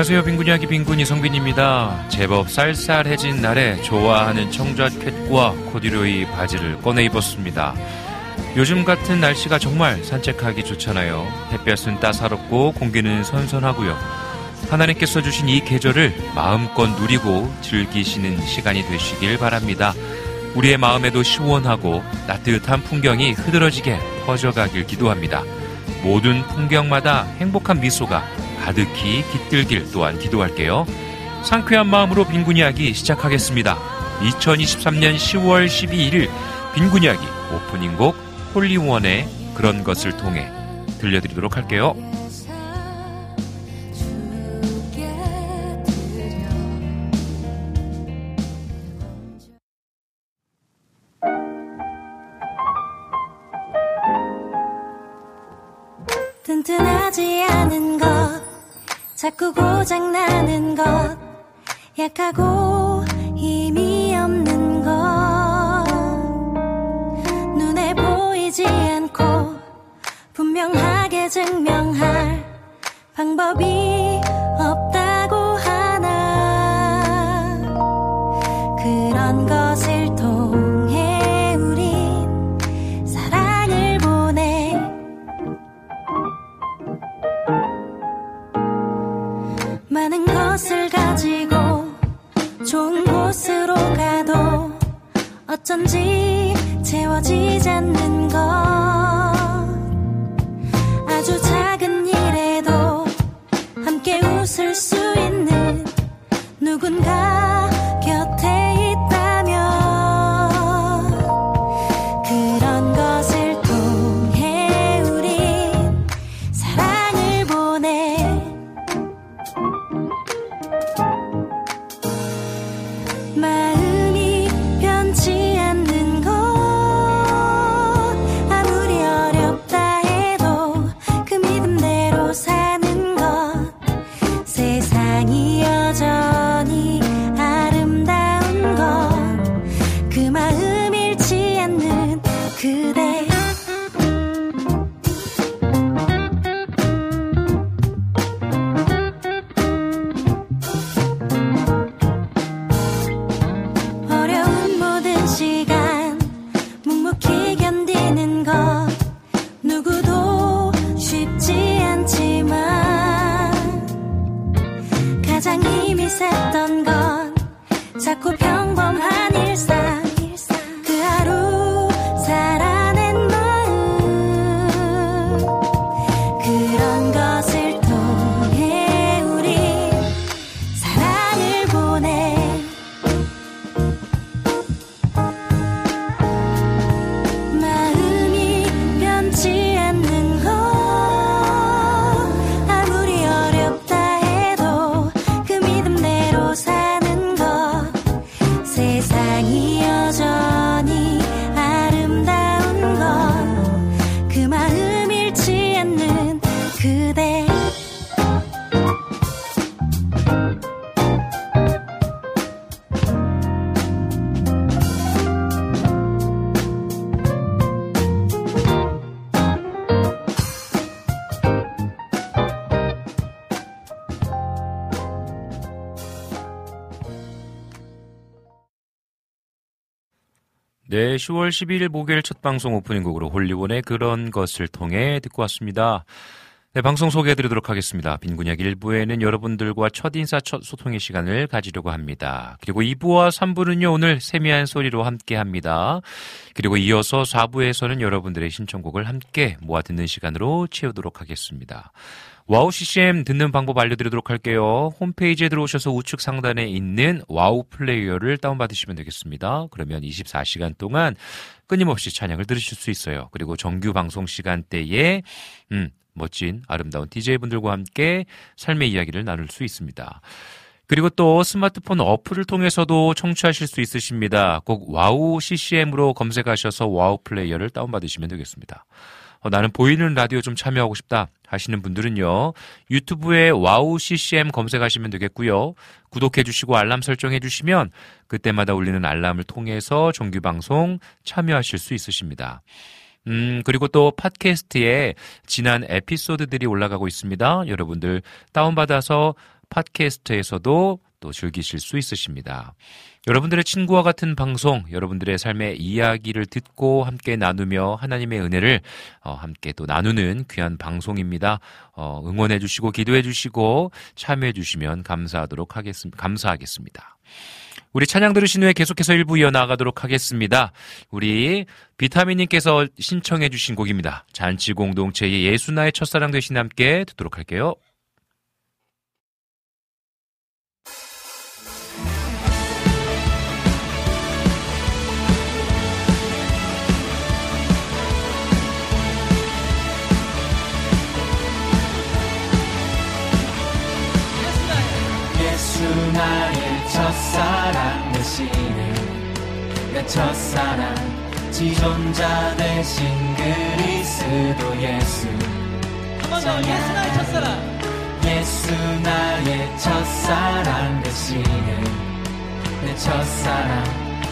안녕하세요. 빈군 이야기 빈군 이성빈입니다. 제법 쌀쌀해진 날에 좋아하는 청자켓과 코디로이 바지를 꺼내 입었습니다. 요즘 같은 날씨가 정말 산책하기 좋잖아요. 햇볕은 따사롭고 공기는 선선하고요. 하나님께서 주신 이 계절을 마음껏 누리고 즐기시는 시간이 되시길 바랍니다. 우리의 마음에도 시원하고 따뜻한 풍경이 흐드러지게 퍼져가길 기도합니다. 모든 풍경마다 행복한 미소가 가득히 깃들길 또한 기도할게요. 상쾌한 마음으로 빈군 이야기 시작하겠습니다. 2023년 10월 12일 빈군 이야기 오프닝 곡 홀리원의 그런 것을 통해 들려드리도록 할게요. 고장나는 것 약하고 힘이 없는 것. 눈에 보이지 않고 분명하게 증명할 방법이 어쩐지 채워지지 않는 것. 아주 작은 일에도 함께 웃을 수 있는 누군가 자 10월 12일 목요일 첫 방송 오프닝 곡으로 홀리원의 그런 것을 통해 듣고 왔습니다. 네, 방송 소개해 드리도록 하겠습니다. 빈군 이야기 1부에는 여러분들과 첫 인사, 첫 소통의 시간을 가지려고 합니다. 그리고 2부와 3부는요, 오늘 세미한 소리로 함께 합니다. 그리고 이어서 4부에서는 여러분들의 신청곡을 함께 모아 듣는 시간으로 채우도록 하겠습니다. 와우 CCM 듣는 방법 알려드리도록 할게요. 홈페이지에 들어오셔서 우측 상단에 있는 와우 플레이어를 다운받으시면 되겠습니다. 그러면 24시간 동안 끊임없이 찬양을 들으실 수 있어요. 그리고 정규 방송 시간대에 음, 멋진 아름다운 DJ분들과 함께 삶의 이야기를 나눌 수 있습니다. 그리고 또 스마트폰 어플을 통해서도 청취하실 수 있으십니다. 꼭 와우 CCM으로 검색하셔서 와우 플레이어를 다운받으시면 되겠습니다. 어, 나는 보이는 라디오 좀 참여하고 싶다 하시는 분들은요. 유튜브에 와우 CCM 검색하시면 되겠고요. 구독해 주시고 알람 설정해 주시면 그때마다 울리는 알람을 통해서 정규 방송 참여하실 수 있으십니다. 음, 그리고 또 팟캐스트에 지난 에피소드들이 올라가고 있습니다. 여러분들 다운받아서 팟캐스트에서도 또 즐기실 수 있으십니다. 여러분들의 친구와 같은 방송, 여러분들의 삶의 이야기를 듣고 함께 나누며 하나님의 은혜를 어, 함께 또 나누는 귀한 방송입니다. 어, 응원해 주시고 기도해 주시고 참여해 주시면 감사하도록 하겠습니다. 감사하겠습니다. 우리 찬양 들으신 후에 계속해서 일부 이어나가도록 하겠습니다. 우리 비타민님께서 신청해 주신 곡입니다. 잔치 공동체의 예수나의 첫사랑 되신 함께 듣도록 할게요. 내 첫사랑 지존자 되신 그리스도 예수. 한번 더 예수 나의 첫사랑. 예수 나의 첫사랑 되시네 내 첫사랑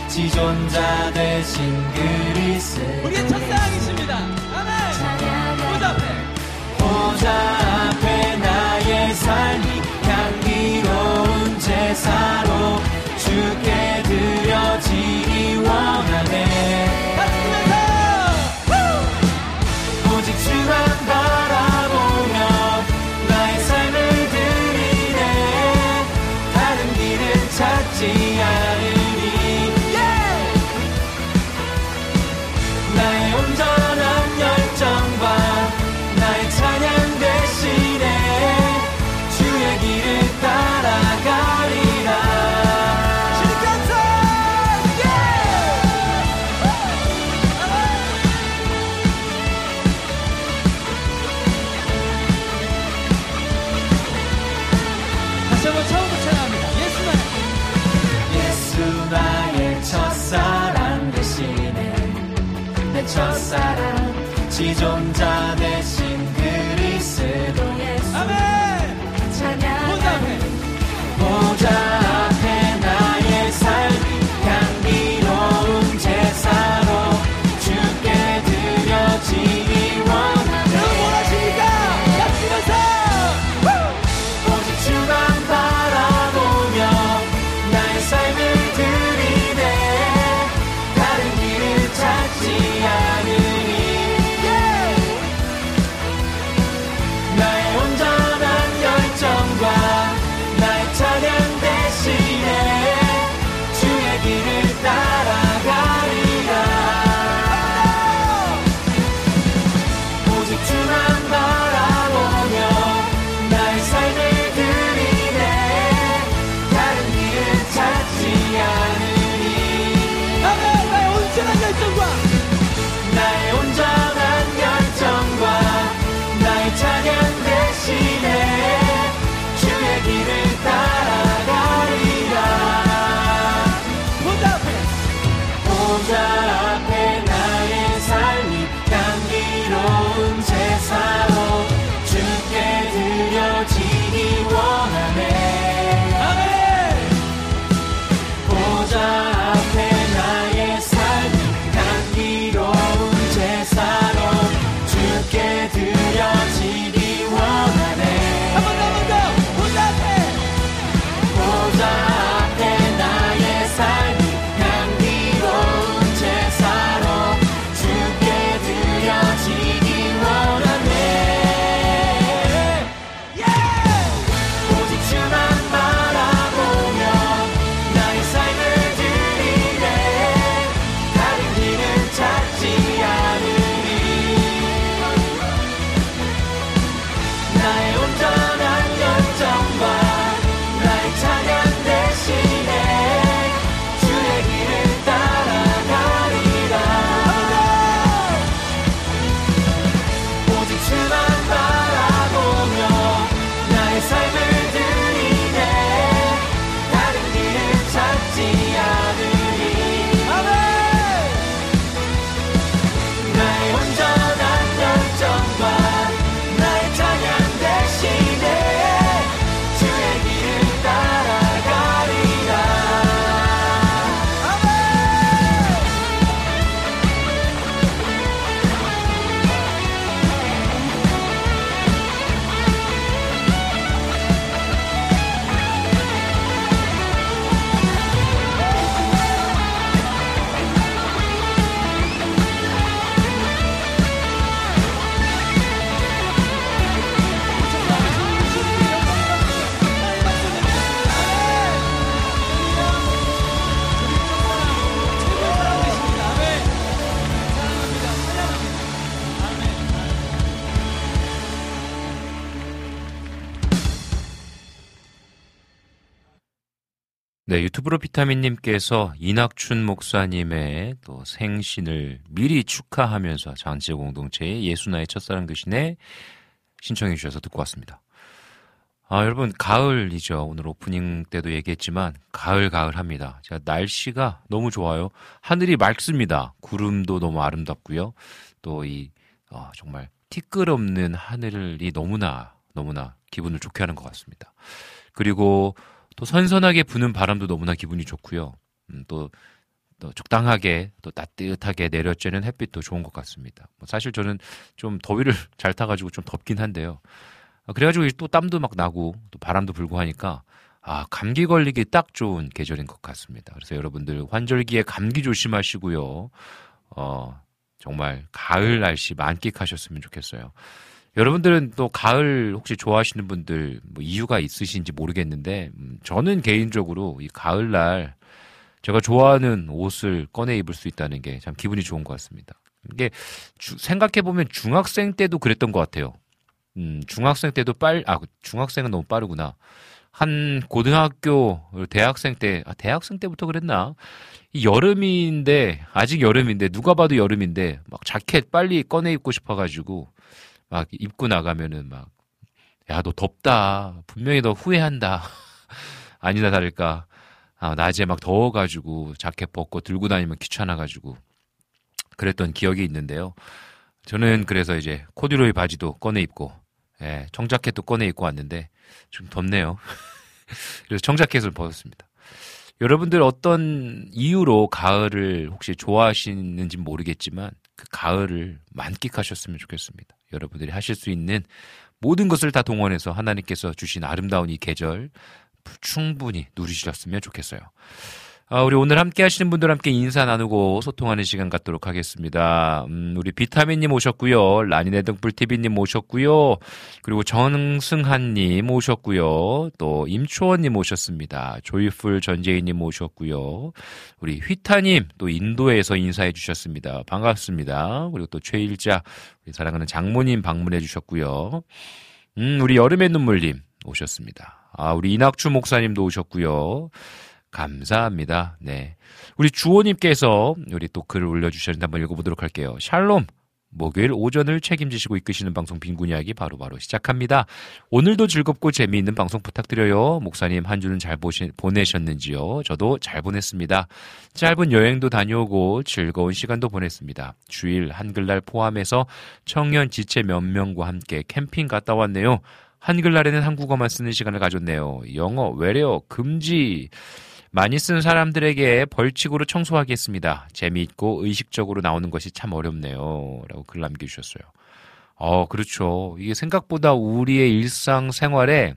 지존자 되신 그리스도 우리의 첫사랑이십니다. 아멘. 보좌 앞에. 보좌 지존자 되 네, 유튜브로 비타민님께서 이낙춘 목사님의 또 생신을 미리 축하하면서 장치 공동체의 예수나의 첫사랑 교신에 신청해 주셔서 듣고 왔습니다. 아, 여러분, 가을이죠. 오늘 오프닝 때도 얘기했지만, 가을, 가을 합니다. 제가 날씨가 너무 좋아요. 하늘이 맑습니다. 구름도 너무 아름답고요. 또 이, 어, 정말 티끌 없는 하늘이 너무나, 너무나 기분을 좋게 하는 것 같습니다. 그리고 또 선선하게 부는 바람도 너무나 기분이 좋고요. 음, 또, 또 적당하게 또 따뜻하게 내려쬐는 햇빛도 좋은 것 같습니다. 뭐 사실 저는 좀 더위를 잘 타가지고 좀 덥긴 한데요. 아, 그래가지고 또 땀도 막 나고 또 바람도 불고 하니까 아 감기 걸리기 딱 좋은 계절인 것 같습니다. 그래서 여러분들 환절기에 감기 조심하시고요. 어 정말 가을 날씨 만끽하셨으면 좋겠어요. 여러분들은 또 가을 혹시 좋아하시는 분들 뭐 이유가 있으신지 모르겠는데 음, 저는 개인적으로 이 가을날 제가 좋아하는 옷을 꺼내 입을 수 있다는 게 참 기분이 좋은 것 같습니다. 이게 생각해 보면 중학생 때도 그랬던 것 같아요. 음, 중학생 때도 빨, 아, 중학생은 너무 빠르구나. 한 고등학교, 대학생 때, 아, 대학생 때부터 그랬나? 이 여름인데, 아직 여름인데, 누가 봐도 여름인데, 막 자켓 빨리 꺼내 입고 싶어가지고, 막 입고 나가면은 막, 야, 너 덥다. 분명히 너 후회한다. 아니나 다를까. 아, 낮에 막 더워가지고, 자켓 벗고 들고 다니면 귀찮아가지고, 그랬던 기억이 있는데요. 저는 그래서 이제 코듀로이 바지도 꺼내 입고, 예, 청자켓도 꺼내 입고 왔는데 좀 덥네요. 그래서 청자켓을 벗었습니다. 여러분들 어떤 이유로 가을을 혹시 좋아하시는지 모르겠지만 그 가을을 만끽하셨으면 좋겠습니다. 여러분들이 하실 수 있는 모든 것을 다 동원해서 하나님께서 주신 아름다운 이 계절 충분히 누리셨으면 좋겠어요. 아, 우리 오늘 함께 하시는 분들 함께 인사 나누고 소통하는 시간 갖도록 하겠습니다. 음, 우리 비타민님 오셨고요. 라니네 등불TV님 오셨고요. 그리고 정승한님 오셨고요. 또 임초원님 오셨습니다. 조이풀 전재희님 오셨고요. 우리 휘타님 또 인도에서 인사해 주셨습니다. 반갑습니다. 그리고 또 최일자 우리 사랑하는 장모님 방문해 주셨고요. 음, 우리 여름의 눈물님 오셨습니다. 아, 우리 이낙주 목사님도 오셨고요. 감사합니다. 네. 우리 주호님께서 우리 또 글을 올려주셨는데 한번 읽어보도록 할게요. 샬롬. 목요일 오전을 책임지시고 이끄시는 방송 빈곤 이야기 바로바로 바로 시작합니다. 오늘도 즐겁고 재미있는 방송 부탁드려요. 목사님 한 주는 잘 보시, 보내셨는지요? 저도 잘 보냈습니다. 짧은 여행도 다녀오고 즐거운 시간도 보냈습니다. 주일 한글날 포함해서 청년 지체 몇 명과 함께 캠핑 갔다 왔네요. 한글날에는 한국어만 쓰는 시간을 가졌네요. 영어, 외래어, 금지. 많이 쓴 사람들에게 벌칙으로 청소하겠습니다. 재미있고 의식적으로 나오는 것이 참 어렵네요. 라고 글 남겨주셨어요. 어, 그렇죠. 이게 생각보다 우리의 일상 생활에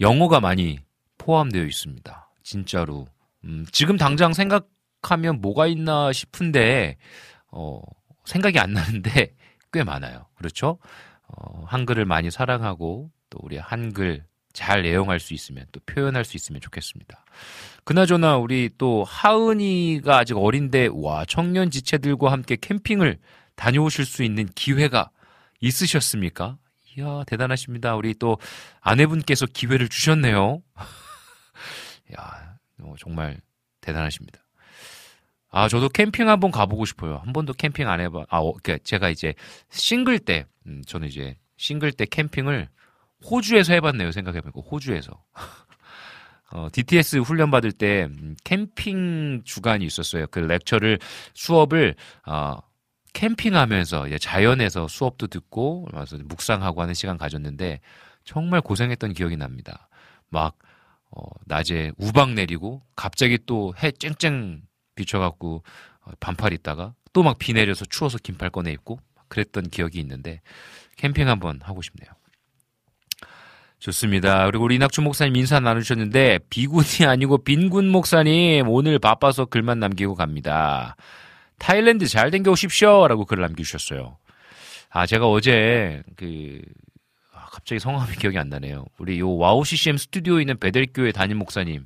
영어가 많이 포함되어 있습니다. 진짜로. 음, 지금 당장 생각하면 뭐가 있나 싶은데, 어, 생각이 안 나는데 꽤 많아요. 그렇죠? 어, 한글을 많이 사랑하고 또 우리 한글 잘 애용할 수 있으면 또 표현할 수 있으면 좋겠습니다. 그나저나 우리 또 하은이가 아직 어린데 와 청년 지체들과 함께 캠핑을 다녀오실 수 있는 기회가 있으셨습니까? 이야 대단하십니다. 우리 또 아내분께서 기회를 주셨네요. 야 어, 정말 대단하십니다. 아 저도 캠핑 한번 가보고 싶어요. 한 번도 캠핑 안 해봐. 아 어, 그러니까 제가 이제 싱글 때 음, 저는 이제 싱글 때 캠핑을 호주에서 해봤네요. 생각해보니까 호주에서. 어, DTS 훈련 받을 때 음, 캠핑 주간이 있었어요. 그 렉처를 수업을 어, 캠핑하면서 이제 자연에서 수업도 듣고 와서 묵상하고 하는 시간 가졌는데 정말 고생했던 기억이 납니다. 막 어, 낮에 우박 내리고 갑자기 또 해 쨍쨍 비춰갖고 어, 반팔 입다가 또 막 비 내려서 추워서 긴팔 꺼내 입고 그랬던 기억이 있는데 캠핑 한번 하고 싶네요. 좋습니다. 그리고 우리 이낙주 목사님 인사 나누셨는데 비군이 아니고 빈군 목사님 오늘 바빠서 글만 남기고 갑니다. 타일랜드 잘 댕겨 오십시오라고 글을 남겨주셨어요. 아 제가 어제 그 아, 갑자기 성함이 기억이 안 나네요. 우리 요 와우 CCM 스튜디오에 있는 베델교회 담임 목사님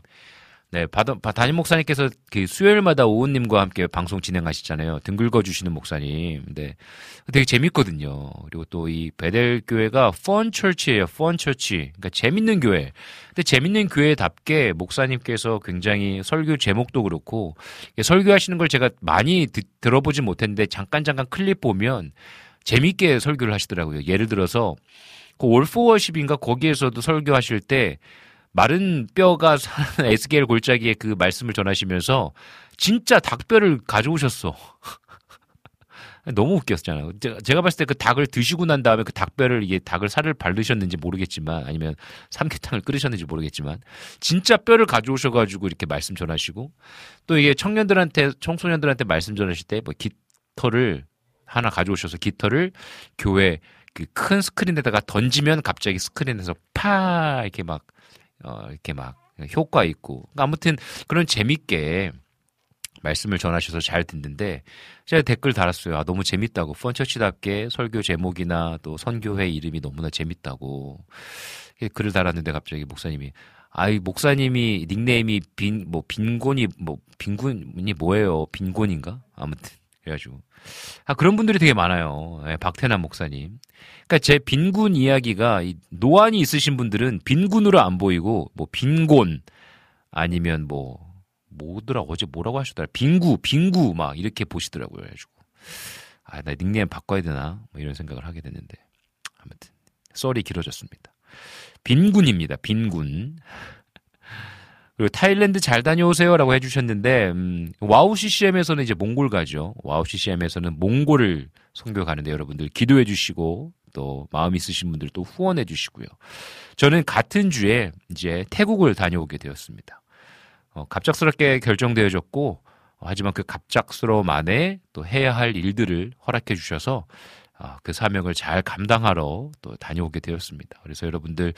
네, 담임 목사님께서 그 수요일마다 오은님과 함께 방송 진행하시잖아요. 등 긁어주시는 목사님. 근데 되게 재밌거든요. 그리고 또 이 베델 교회가 fun church예요. fun church. 그러니까 재밌는 교회. 근데 재밌는 교회답게 목사님께서 굉장히 설교 제목도 그렇고 설교하시는 걸 제가 많이 듣, 들어보진 못했는데 잠깐 잠깐 클립 보면 재밌게 설교를 하시더라고요. 예를 들어서 그 올포워십인가 거기에서도 설교하실 때 마른 뼈가 사는 에스겔 골짜기에 그 말씀을 전하시면서 진짜 닭뼈를 가져오셨어. 너무 웃겼잖아요. 제가, 봤을 때 그 닭을 드시고 난 다음에 그 닭뼈를 이게 닭을 살을 바르셨는지 모르겠지만 아니면 삼계탕을 끓이셨는지 모르겠지만 진짜 뼈를 가져오셔가지고 이렇게 말씀 전하시고 또 이게 청년들한테 청소년들한테 말씀 전하실 때 뭐 깃털을 하나 가져오셔서 깃털을 교회 그 큰 스크린에다가 던지면 갑자기 스크린에서 파 이렇게 막 어, 이렇게 막 효과 있고 그러니까 아무튼 그런 재밌게 말씀을 전하셔서 잘 듣는데 제가 댓글 달았어요. 아, 너무 재밌다고. 펀처치답게 설교 제목이나 또 선교회 이름이 너무나 재밌다고 글을 달았는데 갑자기 목사님이 아이 목사님이 닉네임이 빈 뭐 빈곤이 뭐 빈곤이 뭐예요? 빈곤인가? 아무튼 그래가지고 아 그런 분들이 되게 많아요. 네, 박태남 목사님. 그러니까 제 빈곤 이야기가 노안이 있으신 분들은 빈곤으로 안 보이고 뭐 빈곤 아니면 뭐 뭐더라 어제 뭐라고 하셨더라 빈구 빈구 막 이렇게 보시더라고요. 그래가지고 아 나 닉네임 바꿔야 되나 뭐 이런 생각을 하게 됐는데 아무튼 썰이 길어졌습니다. 빈군입니다. 빈군. 그리고 타일랜드 잘 다녀오세요라고 해주셨는데 음, 와우 CCM에서는 이제 몽골 가죠. 와우 CCM에서는 몽골을 선교 가는데 여러분들 기도해 주시고 또 마음 있으신 분들 또 후원해 주시고요. 저는 같은 주에 이제 태국을 다녀오게 되었습니다. 어, 갑작스럽게 결정되어졌고 어, 하지만 그 갑작스러움 안에 또 해야 할 일들을 허락해 주셔서 아, 그 사명을 잘 감당하러 또 다녀오게 되었습니다. 그래서 여러분들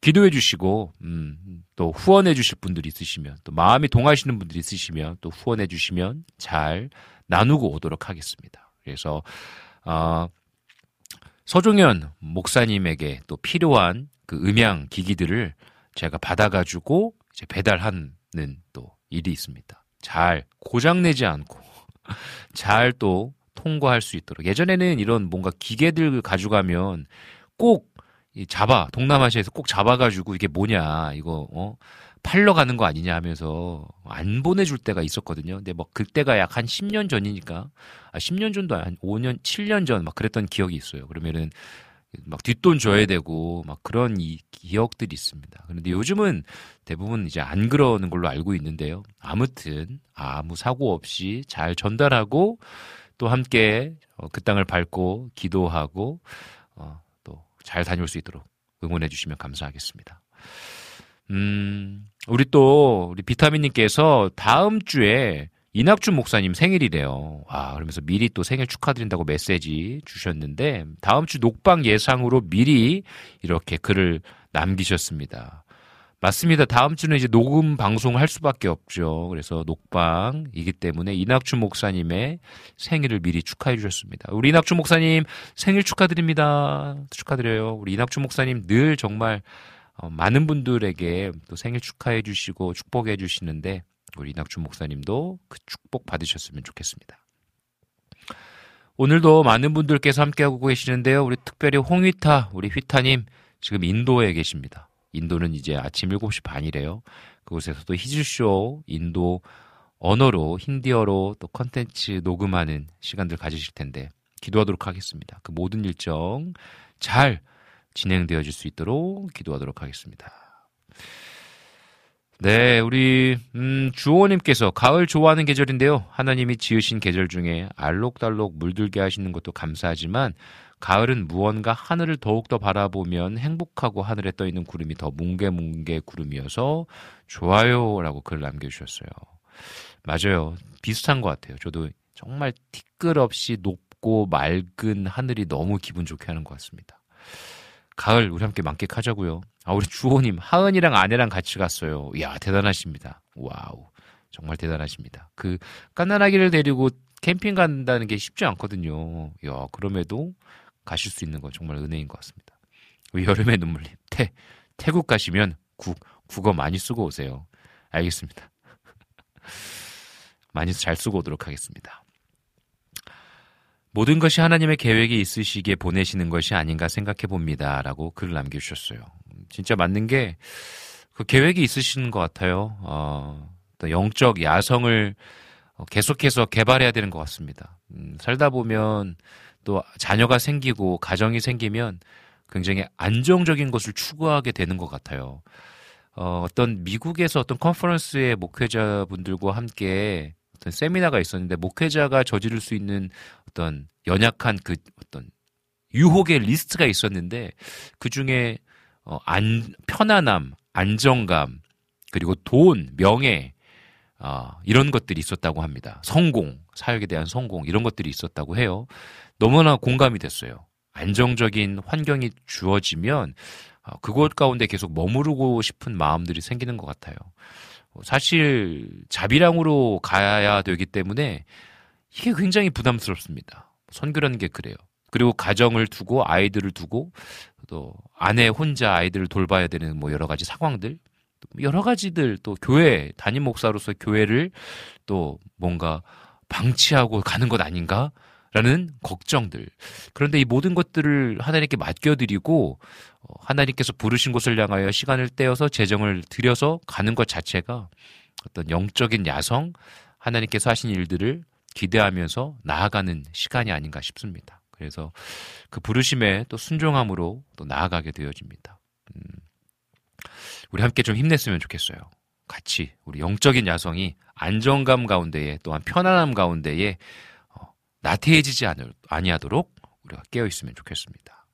기도해 주시고 음, 또 후원해 주실 분들이 있으시면 또 마음이 동하시는 분들이 있으시면 또 후원해 주시면 잘 나누고 오도록 하겠습니다. 그래서 어, 서종현 목사님에게 또 필요한 그 음향 기기들을 제가 받아가지고 이제 배달하는 또 일이 있습니다. 잘 고장내지 않고 잘 또 통과할 수 있도록 예전에는 이런 뭔가 기계들 가져가면 꼭 잡아 동남아시아에서 꼭 잡아가지고 이게 뭐냐 이거 어 팔러 가는 거 아니냐 하면서 안 보내줄 때가 있었거든요. 근데 뭐 그때가 약 한 10년 전이니까 아 10년 전도 한 5년 7년 전 막 그랬던 기억이 있어요. 그러면은 막 뒷돈 줘야 되고 막 그런 이 기억들이 있습니다. 그런데 요즘은 대부분 이제 안 그러는 걸로 알고 있는데요. 아무튼 아무 사고 없이 잘 전달하고 또 함께 어, 그 땅을 밟고 기도하고 어, 잘 다녀올 수 있도록 응원해 주시면 감사하겠습니다. 음, 우리 또, 우리 비타민님께서 다음 주에 이낙준 목사님 생일이래요. 와, 그러면서 미리 또 생일 축하드린다고 메시지 주셨는데, 다음 주 녹방 예상으로 미리 이렇게 글을 남기셨습니다. 맞습니다. 다음 주는 이제 녹음 방송을 할 수밖에 없죠. 그래서 녹방이기 때문에 이낙준 목사님의 생일을 미리 축하해 주셨습니다. 우리 이낙준 목사님 생일 축하드립니다. 축하드려요. 우리 이낙준 목사님 늘 정말 어, 많은 분들에게 또 생일 축하해 주시고 축복해 주시는데 우리 이낙준 목사님도 그 축복 받으셨으면 좋겠습니다. 오늘도 많은 분들께서 함께하고 계시는데요. 우리 특별히 홍휘타, 우리 휘타님 지금 인도에 계십니다. 인도는 이제 아침 7시 반이래요. 그곳에서도 히즈쇼 인도 언어로 힌디어로 또 컨텐츠 녹음하는 시간들 가지실 텐데 기도하도록 하겠습니다. 그 모든 일정 잘 진행되어질 수 있도록 기도하도록 하겠습니다. 네, 우리 음, 주호님께서 가을 좋아하는 계절인데요. 하나님이 지으신 계절 중에 알록달록 물들게 하시는 것도 감사하지만 가을은 무언가 하늘을 더욱더 바라보면 행복하고 하늘에 떠 있는 구름이 더 뭉게뭉게 구름이어서 좋아요라고 글 남겨주셨어요. 맞아요, 비슷한 것 같아요. 저도 정말 티끌 없이 높고 맑은 하늘이 너무 기분 좋게 하는 것 같습니다. 가을 우리 함께 만끽하자고요. 아, 우리 주호님 하은이랑 아내랑 같이 갔어요. 이야 대단하십니다. wow 정말 대단하십니다. 그 깐난아기를 데리고 캠핑 간다는 게 쉽지 않거든요. 야 그럼에도 가실 수 있는 건 정말 은혜인 것 같습니다. 여름의 눈물님 태 태국 가시면 국 국어 많이 쓰고 오세요. 알겠습니다. 많이 잘 쓰고 오도록 하겠습니다. 모든 것이 하나님의 계획이 있으시기에 보내시는 것이 아닌가 생각해 봅니다. 라고 글을 남겨주셨어요. 진짜 맞는 게 그 계획이 있으신 것 같아요. 어, 또 영적 야성을 계속해서 개발해야 되는 것 같습니다. 음, 살다 보면 또 자녀가 생기고 가정이 생기면 굉장히 안정적인 것을 추구하게 되는 것 같아요. 어, 어떤 미국에서 어떤 컨퍼런스의 목회자분들과 함께 어떤 세미나가 있었는데 목회자가 저지를 수 있는 어떤 연약한 그 어떤 유혹의 리스트가 있었는데 그 중에 어, 안, 편안함, 안정감, 그리고 돈, 명예, 어, 이런 것들이 있었다고 합니다. 성공, 사역에 대한 성공, 이런 것들이 있었다고 해요. 너무나 공감이 됐어요. 안정적인 환경이 주어지면 어, 그곳 가운데 계속 머무르고 싶은 마음들이 생기는 것 같아요. 사실 자비랑으로 가야 되기 때문에 이게 굉장히 부담스럽습니다. 선교라는 게 그래요. 그리고 가정을 두고 아이들을 두고 또 아내 혼자 아이들을 돌봐야 되는 뭐 여러 가지 상황들 여러 가지들 또 교회 담임 목사로서 교회를 또 뭔가 방치하고 가는 것 아닌가? 라는 걱정들. 그런데 이 모든 것들을 하나님께 맡겨드리고 어, 하나님께서 부르신 곳을 향하여 시간을 떼어서 재정을 들여서 가는 것 자체가 어떤 영적인 야성, 하나님께서 하신 일들을 기대하면서 나아가는 시간이 아닌가 싶습니다. 그래서 그 부르심에 또 순종함으로 또 나아가게 되어집니다. 음, 우리 함께 좀 힘냈으면 좋겠어요. 같이 우리 영적인 야성이 안정감 가운데에 또한 편안함 가운데에 어, 나태해지지 아니하도록 우리가 깨어 있으면 좋겠습니다.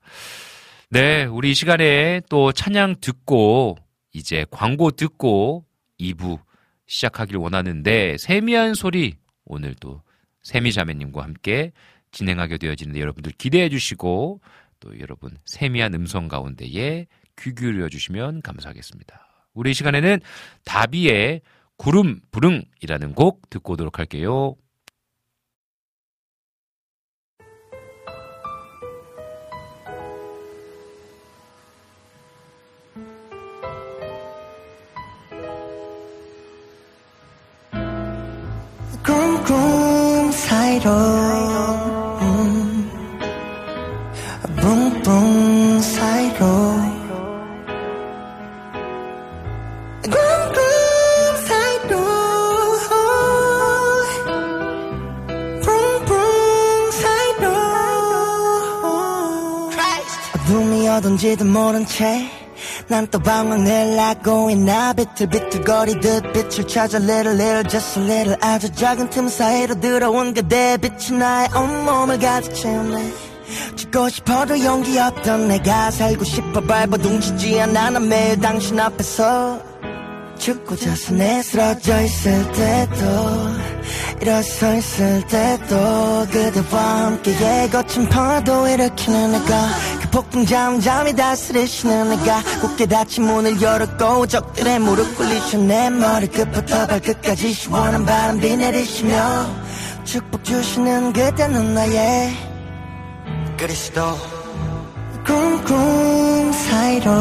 네, 우리 이 시간에 또 찬양 듣고 이제 광고 듣고 2부 시작하길 원하는데 세미한 소리 오늘 또 세미 자매님과 함께 진행하게 되어지는데 여러분들 기대해 주시고 또 여러분 세미한 음성 가운데에 귀 기울여 주시면 감사하겠습니다. 우리 이 시간에는 다비의 구름 부릉이라는 곡 듣고 오도록 할게요. 사이로 어딘지도 모른 채 난 또 방황을 하고 있나? 비틀비틀거리듯 빛을 찾아 little little just a little. 아주 작은 틈 사이로 들어온 그대 빛이 나의 온몸을 가득 채우네. 죽고 싶어도 용기 없던 내가 살고 싶어 둥지지 않아 난 매일 당신 앞에서. 죽고자 손에 쓰러져 있을 때도 일어서 있을 때도 그대와 함께의 거친 파도 일으키는 내가 그 폭풍 잠잠히 다스리시는 내가 굳게 닫힌 문을 열었고 적들의 무릎 꿇리셔 내 머리 끝부터 발끝까지 시원한 바람 비 내리시며 축복 주시는 그대는 나의 그리스도. 쿵쿵 사이로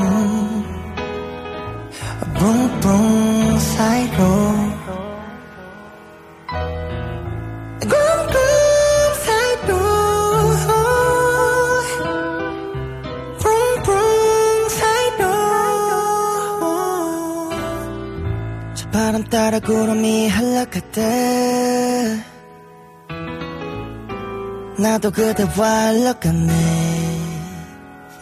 음, 붕붕 사이로 바람 따라 구름이 흘러갈 때 나도 그대와 흘러갔네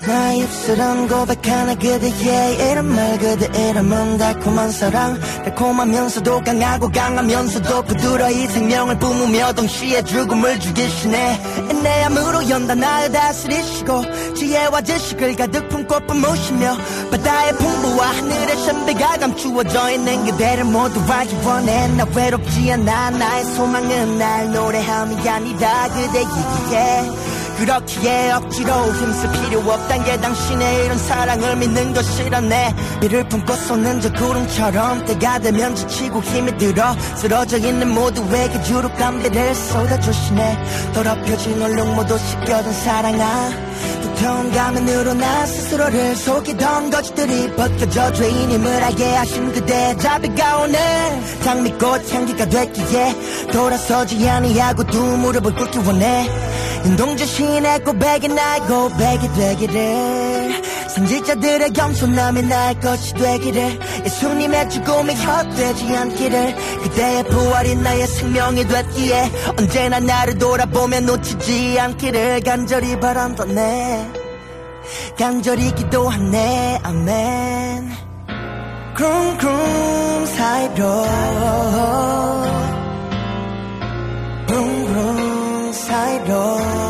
나 입술은 고백하나 그대의 이름 말 그대 이름은 달콤한 사랑. 달콤하면서도 강하고 강하면서도 부드러이 생명을 뿜으며 동시에 죽음을 죽이시네. 내 암으로 연다 나를 다스리시고 지혜와 지식을 가득 품고 뿜으시며 바다의 풍부와 하늘의 선비가 감추어져 있는 그대를 모두 알기 원해. 나 외롭지 않아 나의 소망은 날 노래함이 아니라 그대에게 그렇기에 억지로 힘쓸 필요 없단 게 당신의 이런 사랑을 믿는 것이라네. 비를 품고 쏟는 저 구름처럼 때가 되면 지치고 힘이 들어 쓰러져 있는 모두에게 주룩 감비를 쏟아주시네. 더럽혀진 얼룩 모두 씻겨둔 사랑아 두터운 가면으로 나 스스로를 속이던 것들이 벗겨져 죄인임을 알게 하신 그대 자비가 오늘 장미꽃 향기가 됐기에 돌아서지 아니하고 두 무릎을 꿇기 원해. 눈동자 신의 고백이 나의 고백이 되기를 선지자들의 겸손함이 나의 것이 되기를 예수님의 죽음이 헛되지 않기를 그대의 부활이 나의 생명이 됐기에 언제나 나를 돌아보며 놓치지 않기를 간절히 바란다 네. 간절히 기도하네. 아멘. 쿵쿵 사이로. 쿵쿵 사이로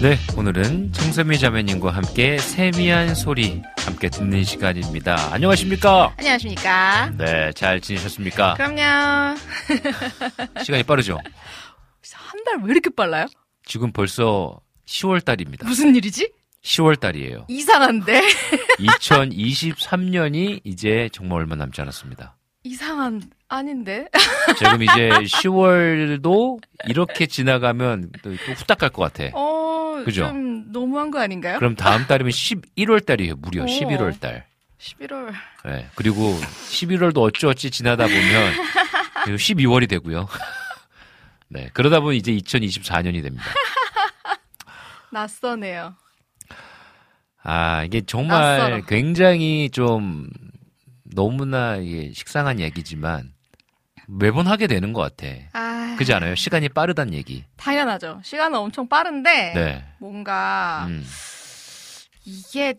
네, 오늘은 청세미 자매님과 함께 세미한 소리 함께 듣는 시간입니다. 안녕하십니까? 안녕하십니까. 네, 잘 지내셨습니까? 그럼요. 시간이 빠르죠? 한 달 왜 이렇게 빨라요? 지금 벌써 10월 달입니다. 무슨 일이지? 10월 달이에요. 이상한데? 2023년이 이제 정말 얼마 남지 않았습니다. 이상한, 아닌데? 지금 이제 10월도 이렇게 지나가면 또, 또 후딱 갈 것 같아. 어, 그죠? 좀 너무한 거 아닌가요? 그럼 다음 달이면 11월 달이에요. 무려 오. 11월 달. 11월. 네, 그리고 11월도 어찌어찌 지나다 보면 그리고 12월이 되고요. 네, 그러다 보면 이제 2024년이 됩니다. 낯서네요. 아, 이게 정말 낯설어. 굉장히 좀 너무나 이게 식상한 얘기지만 매번 하게 되는 것 같아. 아. 그지 않아요? 시간이 빠르단 얘기. 당연하죠. 시간은 엄청 빠른데, 네. 뭔가, 음, 이게,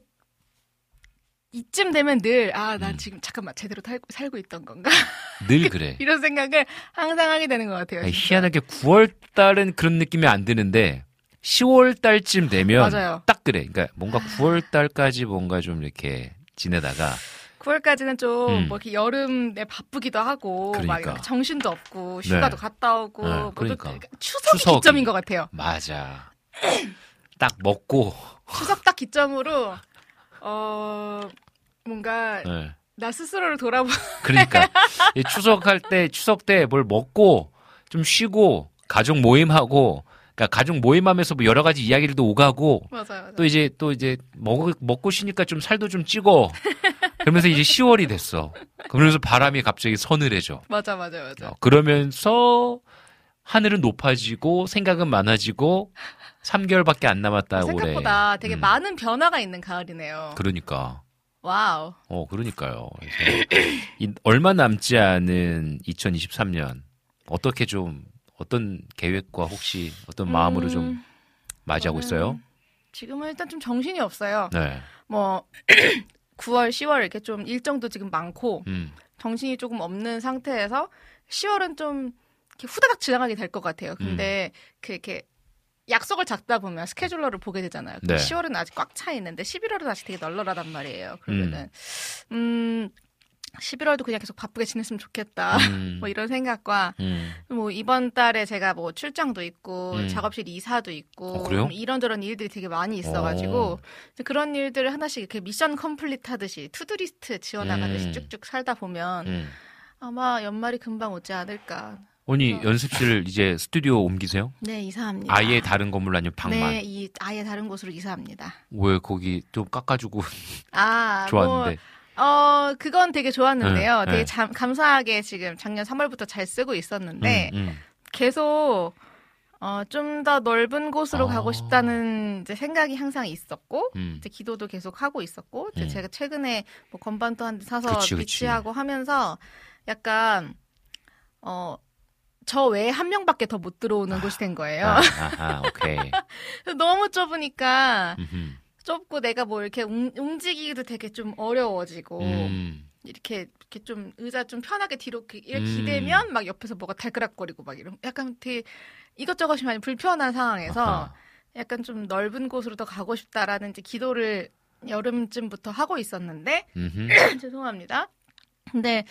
이쯤 되면 늘, 아, 난 음. 지금 잠깐만 제대로 살고, 살고 있던 건가? 늘 그래. 이런 생각을 항상 하게 되는 것 같아요. 아니, 진짜. 희한하게 9월 달은 그런 느낌이 안 드는데 10월 달쯤 되면 맞아요. 딱 그래. 그러니까 뭔가 9월 달까지 뭔가 좀 이렇게 지내다가 9월까지는 좀 음. 뭐 이렇게 여름에 바쁘기도 하고 막 그러니까. 이렇게 정신도 없고 휴가도 네. 갔다 오고 네, 뭐 그러니까. 또 추석이, 추석이. 기점인 것 같아요. 맞아. 딱 먹고 추석 딱 기점으로 어 뭔가 네. 나 스스로를 돌아보 그러니까 이 추석할 때 추석 때 뭘 먹고 좀 쉬고 가족 모임하고 그러니까 가족 모임하면서 뭐 여러 가지 이야기들도 오가고 맞아요. 맞아요. 또 이제 또 이제 먹 먹고 쉬니까 좀 살도 좀 찌고 그러면서 이제 10월이 됐어. 그러면서 바람이 갑자기 서늘해져. 맞아 맞아 맞아. 어, 그러면서 하늘은 높아지고 생각은 많아지고 3개월밖에 안 남았다 올해. 생각보다 되게 음. 많은 변화가 있는 가을이네요. 그러니까. 와우. 어, 그러니까요. 이 얼마 남지 않은 2023년 어떻게 좀 어떤 계획과 혹시 어떤 마음으로 음, 좀 맞이하고 있어요? 지금은 일단 좀 정신이 없어요. 네. 뭐 9월, 10월 이렇게 좀 일정도 지금 많고 음. 정신이 조금 없는 상태에서 10월은 좀 후다닥 지나가게 될 것 같아요. 근데 그 이렇게 약속을 잡다 보면 스케줄러를 보게 되잖아요. 네. 10월은 아직 꽉 차 있는데 11월은 아직 되게 널널하단 말이에요. 그러면은 음 11월도 그냥 계속 바쁘게 지냈으면 좋겠다. 음. 뭐 이런 생각과 음. 뭐 이번 달에 제가 뭐 출장도 있고 음. 작업실 이사도 있고 어? 좀 이런저런 일들이 되게 많이 있어가지고 어. 그런 일들을 하나씩 이렇게 mission complete 하듯이 to-do list 지어나가듯이 음. 쭉쭉 살다 보면 음. 아마 연말이 금방 오지 않을까. 언니 어. 연습실 이제 스튜디오 옮기세요? 네 이사합니다. 아예 다른 건물 아니면 방만? 네, 이 아예 다른 곳으로 이사합니다. 왜 거기 좀 깎아주고 아, 좋았는데? 뭐, 어, 그건 되게 좋았는데요. 네, 되게 네. 참, 감사하게 지금 작년 3월부터 잘 쓰고 있었는데, 음, 음. 계속, 어, 좀 더 넓은 곳으로 아. 가고 싶다는 이제 생각이 항상 있었고, 음. 이제 기도도 계속 하고 있었고, 이제 음. 제가 최근에 뭐 건반도 한 대 사서 그치. 비치하고 하면서 약간, 어, 저 외에 한 명밖에 더 못 들어오는 곳이 된 거예요. 아, 아하, 오케이. 너무 좁으니까 음흠. 좁고 내가 뭐 이렇게 움, 움직이기도 되게 좀 어려워지고, 음. 이렇게 이렇게 좀 의자 좀 편하게 뒤로 이렇게, 음. 기대면 막 옆에서 뭐가 달그락거리고 막 이런 약간 되게 이것저것이 많이 불편한 상황에서 아하. 약간 좀 넓은 곳으로 더 가고 싶다라는 이제 기도를 여름쯤부터 하고 있었는데. 죄송합니다. 근데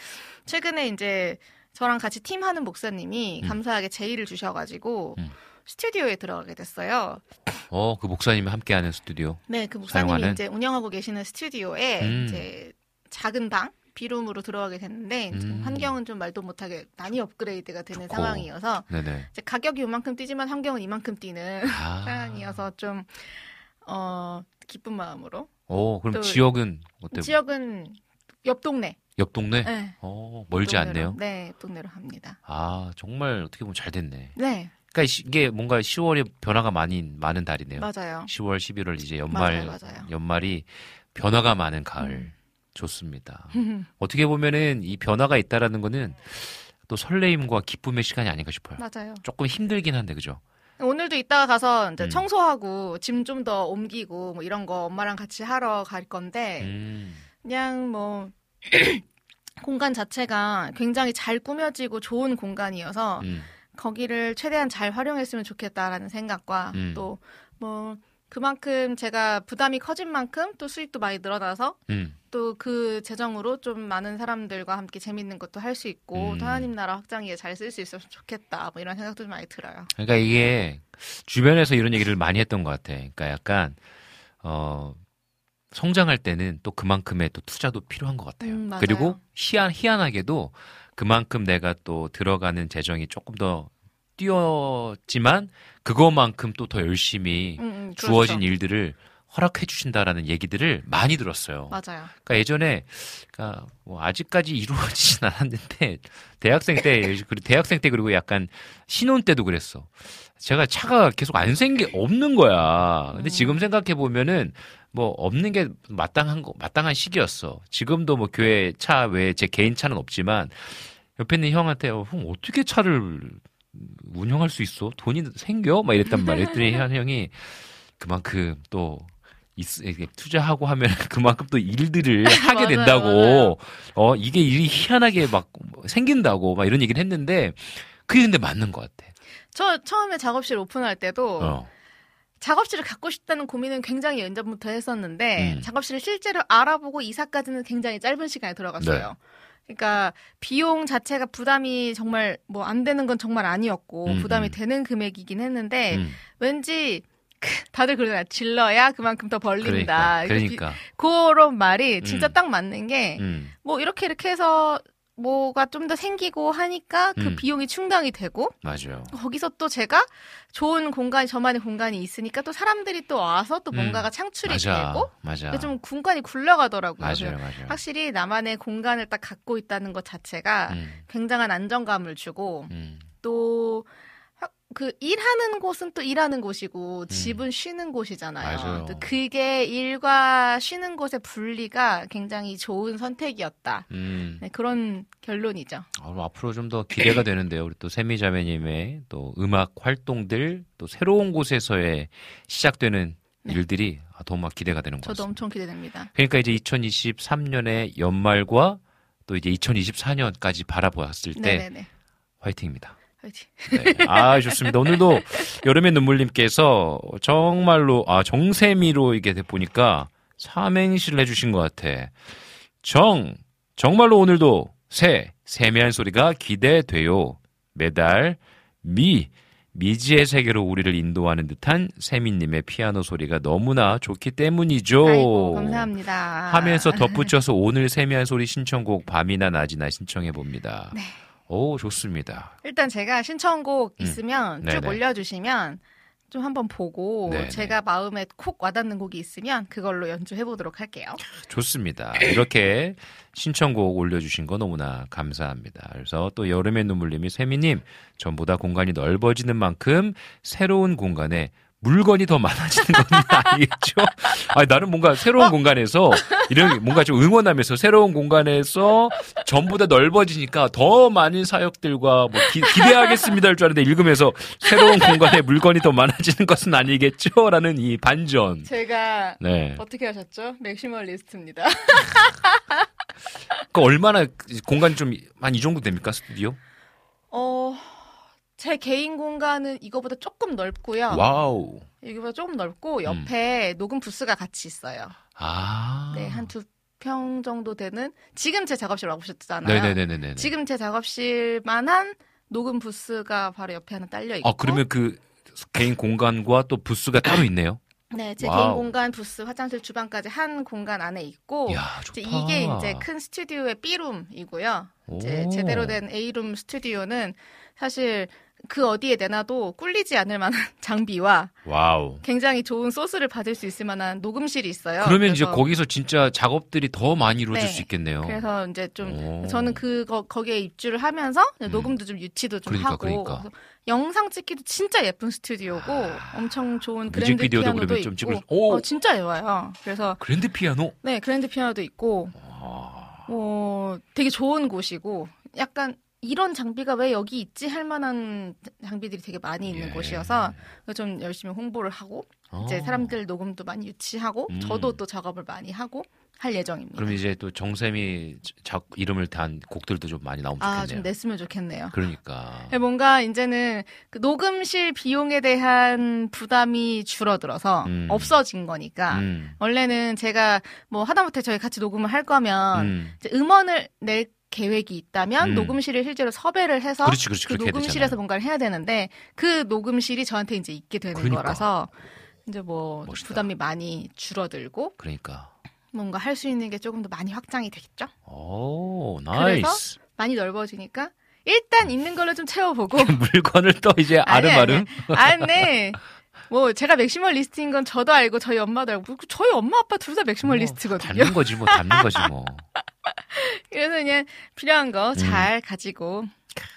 최근에 이제 저랑 같이 팀 하는 목사님이 음. 감사하게 제의를 주셔가지고 음. 스튜디오에 들어가게 됐어요. 어, 그 목사님이 함께하는 스튜디오. 네, 그 목사님이 사용하는? 이제 운영하고 계시는 스튜디오에 음. 이제 작은 방 비룸으로 들어가게 됐는데 음. 환경은 좀 말도 못하게 많이 업그레이드가 되는 좋고. 상황이어서 네네. 이제 가격이 요만큼 뛰지만 환경은 이만큼 뛰는 아. 상황이어서 좀 어, 기쁜 마음으로 오, 그럼 또 지역은 어때요? 지역은 옆 동네. 옆 동네? 네. 어, 멀지 동네로, 않네요. 네, 옆 동네로 합니다. 아, 정말 어떻게 보면 잘 됐네. 네, 그러니까 시- 이게 뭔가 10월에 변화가 많이 많은 달이네요. 맞아요. 10월, 11월 이제 연말 맞아요, 맞아요. 연말이 변화가 많은 가을 음. 좋습니다. 어떻게 보면은 이 변화가 있다라는 거는 또 설레임과 기쁨의 시간이 아닌가 싶어요. 맞아요. 조금 힘들긴 한데 그죠? 오늘도 이따가 가서 이제 음. 청소하고 짐 좀 더 옮기고 뭐 이런 거 엄마랑 같이 하러 갈 건데 음. 그냥 뭐 공간 자체가 굉장히 잘 꾸며지고 좋은 공간이어서 음. 거기를 최대한 잘 활용했으면 좋겠다라는 생각과 음. 또뭐 그만큼 제가 부담이 커진 만큼 또 수입도 많이 늘어나서 음. 또그 재정으로 좀 많은 사람들과 함께 재밌는 것도 할 수 있고 음. 또 하나님 나라 확장에 잘 쓸 수 있으면 좋겠다 뭐 이런 생각도 좀 많이 들어요. 그러니까 이게 주변에서 이런 얘기를 많이 했던 것 같아. 그러니까 약간 어 성장할 때는 또 그만큼의 또 투자도 필요한 것 같아요. 음. 그리고 희한 희한하게도 그만큼 내가 또 들어가는 재정이 조금 더 뛰었지만 그거만큼 또 더 열심히 음, 음, 주어진 그렇죠. 일들을 허락해 주신다라는 얘기들을 많이 들었어요. 맞아요. 그러니까 예전에 그러니까 뭐 아직까지 이루어지진 않았는데 대학생 때 그리고 대학생 때 그리고 약간 신혼 때도 그랬어. 제가 차가 계속 안 생기 없는 거야. 근데 음. 지금 생각해 보면은 뭐 없는 게 마땅한 거 마땅한 시기였어. 지금도 뭐 교회 차 외에 제 개인 차는 없지만 옆에 있는 형한테 어, 형 어떻게 차를 운영할 수 있어? 돈이 생겨? 막 이랬단 말이야. 했더니 현 형이 그만큼 또 투자하고 하면 그만큼 또 일들을 하게 맞아요, 된다고 맞아요. 어 이게 일이 희한하게 막 생긴다고 막 이런 얘기를 했는데 그게 근데 맞는 것 같아. 저 처음에 작업실 오픈할 때도 어. 작업실을 갖고 싶다는 고민은 굉장히 연전부터 했었는데 음. 작업실을 실제로 알아보고 이사까지는 굉장히 짧은 시간에 들어갔어요. 네. 그러니까 비용 자체가 부담이 정말 뭐 안 되는 건 정말 아니었고 음, 부담이 음. 되는 금액이긴 했는데 음. 왠지 그 다들 그러잖아요. 질러야 그만큼 더 벌린다. 그러니까 그러니까 그런 말이 진짜 음. 딱 맞는 게뭐 음. 이렇게 이렇게 해서 뭐가 좀 더 생기고 하니까 그 음. 비용이 충당이 되고 맞아요. 거기서 또 제가 좋은 공간이 저만의 공간이 있으니까 또 사람들이 또 와서 또 음. 뭔가가 창출이 맞아. 되고 맞아. 좀 공간이 굴러가더라고요. 맞아요, 맞아요. 확실히 나만의 공간을 딱 갖고 있다는 것 자체가 음, 굉장한 안정감을 주고 음. 또 그 일하는 곳은 또 일하는 곳이고 집은 쉬는 곳이잖아요. 음. 그게 일과 쉬는 곳의 분리가 굉장히 좋은 선택이었다. 음. 네, 그런 결론이죠. 아, 앞으로 좀 더 기대가 되는데요. 우리 또 세미 자매님의 또 음악 활동들 또 새로운 곳에서의 시작되는 일들이 아, 더막 기대가 되는 것 네. 저도 같습니다. 엄청 기대됩니다. 그러니까 이제 2023년의 연말과 또 이제 2024년까지 바라보았을 때 네네네. 화이팅입니다. 화이팅. 네. 아, 좋습니다. 오늘도 여름의 눈물님께서 정말로, 아, 정세미로 이게 보니까 삼행시를 해주신 것 같아. 정, 정말로 오늘도 새, 세미한 소리가 기대돼요. 매달, 미, 미지의 세계로 우리를 인도하는 듯한 세미님의 피아노 소리가 너무나 좋기 때문이죠. 아이고 감사합니다. 하면서 덧붙여서 오늘 세미한 소리 신청곡 밤이나 낮이나 신청해 봅니다. 네. 오, 좋습니다. 일단 제가 신청곡 음. 있으면 쭉 네네. 올려주시면 좀 한번 보고 네네. 제가 마음에 콕 와닿는 곡이 있으면 그걸로 연주해 보도록 할게요. 좋습니다. 이렇게 신청곡 올려주신 거 너무나 감사합니다. 그래서 또 여름의 눈물님이 세미님 전보다 공간이 넓어지는 만큼 새로운 공간에 물건이 더 많아지는 건 아니겠죠? 아 나는 뭔가 새로운 공간에서 이런 뭔가 좀 응원하면서 새로운 공간에서 전보다 넓어지니까 더 많은 사역들과 뭐 기, 기대하겠습니다를 줄 알았는데 읽으면서 새로운 공간에 물건이 더 많아지는 것은 아니겠죠? 라는 이 반전. 제가 네. 어떻게 하셨죠? maximalist입니다. 그 얼마나 공간이 좀 한 이 정도 됩니까 스튜디오? 어, 제 개인 공간은 이거보다 조금 넓고요. wow. 이거보다 조금 넓고 옆에 음. 녹음 부스가 같이 있어요. 아. 네, 한 두 평 정도 되는 지금 제 작업실 와보셨잖아요. 네네네네네. 지금 제 작업실만한 녹음 부스가 바로 옆에 하나 딸려 있고. 아 그러면 그 개인 공간과 또 부스가 따로 있네요. 네, 제 wow. 개인 공간, 부스, 화장실, 주방까지 한 공간 안에 있고. 이야 이제. 이게 이제 큰 스튜디오의 B룸이고요. 이제 오. 제대로 된 A룸 스튜디오는 사실 그 어디에 내놔도 꿀리지 않을 만한 장비와 wow. 굉장히 좋은 소스를 받을 수 있을 만한 녹음실이 있어요. 그러면 이제 거기서 진짜 작업들이 더 많이 이루어질 네. 수 있겠네요. 그래서 이제 좀 오. 저는 그거 거기에 입주를 하면서 음. 녹음도 좀 유치도 좀 그러니까, 하고 그러니까. 영상 찍기도 진짜 예쁜 스튜디오고 엄청 좋은 그랜드 피아노도 그러면 좀 있고 수- 오! 어, 진짜 예와요. 그래서 그랜드 피아노. 네 그랜드 피아노도 있고 아, 뭐 되게 좋은 곳이고 약간 이런 장비가 왜 여기 있지 할 만한 장비들이 되게 많이 있는 예. 곳이어서 좀 열심히 홍보를 하고 이제 아. 사람들 녹음도 많이 유치하고 음. 저도 또 작업을 많이 하고 할 예정입니다. 그럼 이제 또 정샘이 작 이름을 단 곡들도 좀 많이 나오면 아, 좋겠네요. 좀 냈으면 좋겠네요. 그러니까. 네, 뭔가 이제는 그 녹음실 비용에 대한 부담이 줄어들어서 음. 없어진 거니까 음. 원래는 제가 뭐 하다못해 저희 같이 녹음을 할 거면 음. 이제 음원을 낼 계획이 있다면 음. 녹음실을 실제로 섭외를 해서 그렇지, 그렇지. 그 녹음실에서. 뭔가를 해야 되는데 그 녹음실이 저한테 이제 있게 되는 그러니까. 거라서 이제 뭐 멋있다. 부담이 많이 줄어들고 그러니까. 뭔가 할 수 있는 게 조금 더 많이 확장이 되겠죠. 오, nice. 많이 넓어지니까 일단 있는 걸로 좀 채워보고 물건을 또 이제 아니, 알음알음. 아니, 네. 뭐 제가 maximalist인 건 저도 알고 저희 엄마도 알고 저희 엄마 아빠 둘 다 maximalist거든요. 닮는 거지 뭐, 닮는 거지 뭐. 그래서 그냥 필요한 음. 거 잘 가지고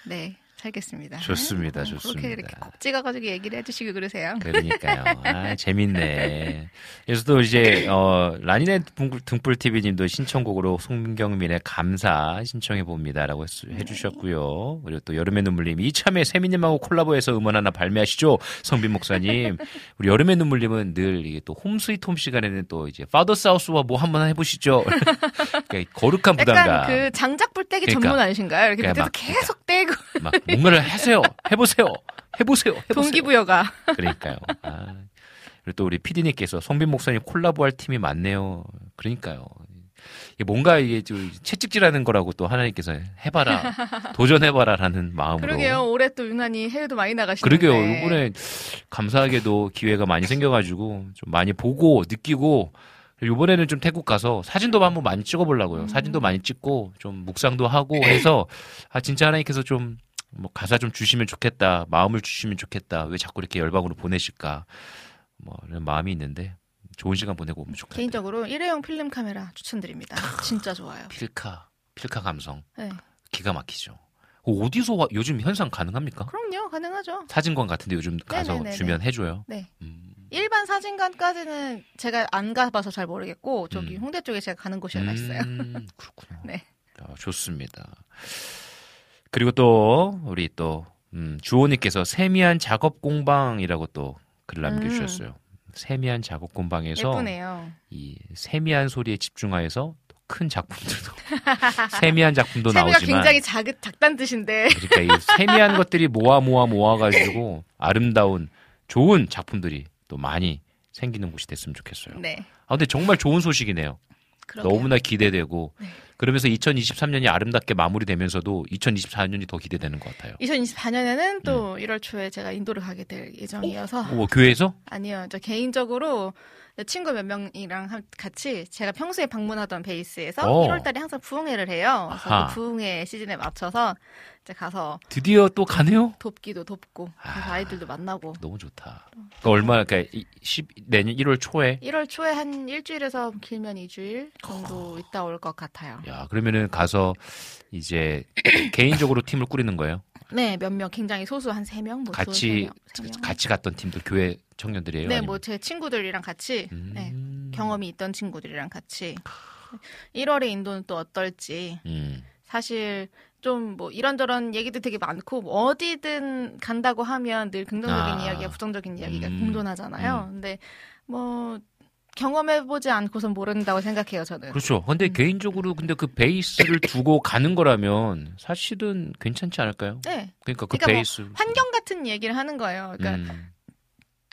네 살겠습니다. 좋습니다, 어, 좋습니다. 그렇게 이렇게 콕 찍어가지고 얘기를 해주시고 그러세요. 그러니까요. 아, 재밌네. 그래서 또 이제, 어, 라니네 등불 TV님도 신청곡으로 송경민의 감사 신청해 봅니다라고 해주셨고요. 그리고 또 여름의 눈물님, 이참에 세미님하고 콜라보해서 음원 하나 발매하시죠. 성빈 목사님. 우리 여름의 눈물님은 늘 이게 또 홈스위트 홈 시간에는 또 이제 파더 사우스와 뭐 한번 해보시죠. 그러니까 거룩한 부담감. 약간 그 장작 불 떼기 그러니까. 전문 아니신가요? 이렇게 그러니까 밑에서 막, 계속 떼고 막 뭔가를 하세요. 해보세요. 해보세요. 해보세요. 동기부여가 그러니까요. 아, 그리고 또 우리 피디님께서 성빈 목사님 콜라보할 팀이 많네요. 그러니까요. 뭔가 이게 좀 채찍질하는 거라고 또 하나님께서 해봐라, 도전해봐라라는 마음으로. 그러게요. 올해 또 유난히 해외도 많이 나가시는데 그러게요. 이번에 감사하게도 기회가 많이 생겨가지고 좀 많이 보고 느끼고 이번에는 좀 태국 가서 사진도 한번 많이 찍어보려고요. 음. 사진도 많이 찍고 좀 묵상도 하고 해서 아 진짜 하나님께서 좀 뭐 가사 좀 주시면 좋겠다, 마음을 주시면 좋겠다. 왜 자꾸 이렇게 열방으로 보내실까? 뭐 이런 마음이 있는데 좋은 시간 보내고 오면 좋겠다. 개인적으로 일회용 필름 카메라 추천드립니다. 진짜 좋아요. 필카, 필카 감성 네. 기가 막히죠. 어, 어디서 와- 요즘 현상 가능합니까? 그럼요, 가능하죠. 사진관 같은데 요즘 가서 네네네네. 주면 해줘요. 네. 음. 일반 사진관까지는 제가 안 가봐서 잘 모르겠고 저기 음. 홍대 쪽에 제가 가는 곳이 하나 있어요. 음, 그렇군요. 네. 아, 좋습니다. 그리고 또 우리 또 음, 주호님께서 세미한 작업 공방이라고 또 글을 남겨주셨어요. 세미한 작업 공방에서 음. 예쁘네요. 이 세미한 소리에 집중하여서 또큰 작품들도 세미한 작품도 나오지만 굉장히 작, 작단 뜻인데 그러니까 이 세미한 것들이 모아 모아 모아 가지고 아름다운 좋은 작품들이 또 많이 생기는 곳이 됐으면 좋겠어요. 네. 아 근데 정말 좋은 소식이네요. 그러게요. 너무나 기대되고 네. 그러면서 2023년이 아름답게 마무리되면서도 2024년이 더 기대되는 것 같아요. 2024년에는 또 1월 초에 제가 인도를 가게 될 예정이어서 뭐 교회에서? 아니요, 저 개인적으로 친구 몇 명이랑 함- 같이 제가 평소에 방문하던 베이스에서 오. 1월달에 항상 부흥회를 해요. 그래서. 그 부흥회 시즌에 맞춰서 이제 가서 드디어 또 가네요. 돕기도 돕고 아. 아이들도 만나고 너무 좋다. 그러니까 얼마 그러니까 이- 10 내년 1월 초에 1월 초에 한 일주일에서 길면 2주일 정도 있다 올 것 같아요. 야 그러면은 가서 이제 개인적으로 팀을 꾸리는 거예요. 네, 몇 명 굉장히 소수 한 3명, 뭐 같이 3명, 3명. 같이 갔던 팀들 교회 청년들이에요. 네? 뭐 제 친구들이랑 같이 음. 네, 경험이 있던 친구들이랑 같이 1월에 인도는 또 어떨지 음. 사실 좀 뭐 이런저런 얘기도 되게 많고 뭐 어디든 간다고 하면 늘 긍정적인 아. 이야기와 부정적인 이야기가 음. 공존하잖아요. 근데 뭐 경험해보지 않고선 모른다고 생각해요, 저는. 그렇죠. 근데 음. 개인적으로 근데 그 베이스를 두고 가는 거라면 사실은 괜찮지 않을까요? 네. 그러니까 그 그러니까 뭐 베이스 환경 같은 얘기를 하는 거예요. 그러니까 음.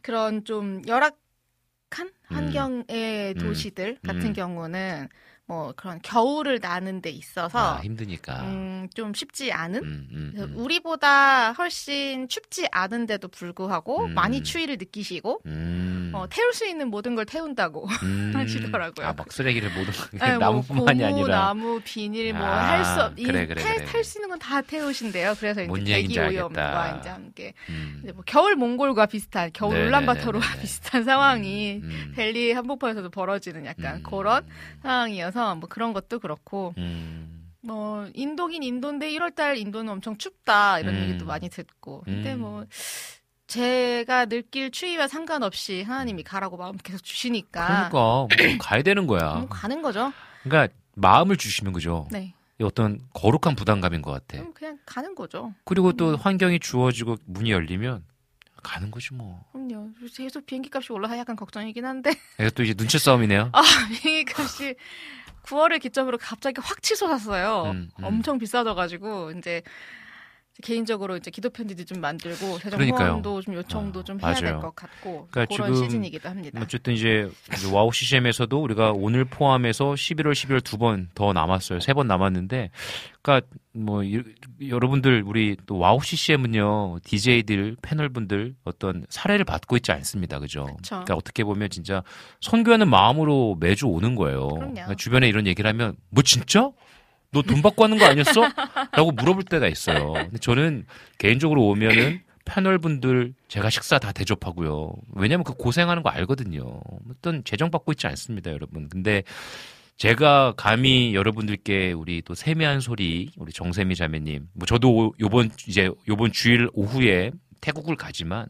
그런 좀 열악한 환경의 음. 도시들 같은 음. 경우는 뭐 그런 겨울을 나는 데 있어서 아, 힘드니까. 음, 좀 쉽지 않은 음, 음, 음. 우리보다 훨씬 춥지 않은데도 불구하고 음. 많이 추위를 느끼시고 음. 어, 태울 수 있는 모든 걸 태운다고 음. 하시더라고요. 아, 막 쓰레기를 모든 거 네, 나무뿐만이 뭐 아니라 나무, 비닐 뭐 아, 할수 없, 이 그래, 그래, 그래. 탈수 있는 건 다 태우신대요. 그래서 뭔 이제 대기 오염과. 이제 함께 음. 이제 뭐 겨울 몽골과 비슷한 겨울 네네네네네. 울란바토르와 비슷한 상황이 음. 델리 한복판에서도 벌어지는 약간 음. 그런 상황이어서 뭐 그런 것도 그렇고 음. 뭐 인도긴 인도인데 1월달 인도는 엄청 춥다 이런 음. 얘기도 많이 듣고 근데 음. 뭐 제가 느낄 추위와 상관없이 하나님이 가라고 마음 계속 주시니까 그러니까 뭐 가야 되는 거야. 뭐 가는 거죠. 그러니까 마음을 주시면 그죠. 네, 이 어떤 거룩한 부담감인 것 같아. 그럼 그냥 가는 거죠. 그리고 또 음. 환경이 주어지고 문이 열리면 가는 거지 뭐. 그럼요. 계속 비행기 값이 올라서 약간 걱정이긴 한데 또 이제 눈치 싸움이네요. 아 비행기 값이 9월을 기점으로 갑자기 확 치솟았어요. 음, 음. 엄청 비싸져가지고 이제 개인적으로 이제 기도 편지도 좀 만들고 그러니까요. 후원도 좀 요청도 어, 좀 해야 될. 것 같고 그러니까 그런 시즌이기도 합니다. 어쨌든 이제 WOW CCM에서도 우리가 오늘 포함해서 11월, 12월 두 번 더 남았어요. 세 번 남았는데, 그러니까 뭐 이- 여러분들 우리 또 WOW CCM은요 DJ들 패널분들 어떤 사례를 받고 있지 않습니다, 그죠? 그쵸. 러니까 어떻게 보면 진짜 선교하는 마음으로 매주 오는 거예요. 그러니까 주변에 이런 얘기를 하면 뭐 진짜? 너 돈 받고 하는 거 아니었어? 라고 물어볼 때가 있어요. 근데 저는 개인적으로 오면은 패널분들 제가 식사 다 대접하고요. 왜냐면 그 고생하는 거 알거든요. 어떤 재정 받고 있지 않습니다, 여러분. 근데 제가 감히 여러분들께 우리 또 세미한 소리 우리 정세미 자매님 뭐 저도 오- 요번 이제 요번 주일 오후에 태국을 가지만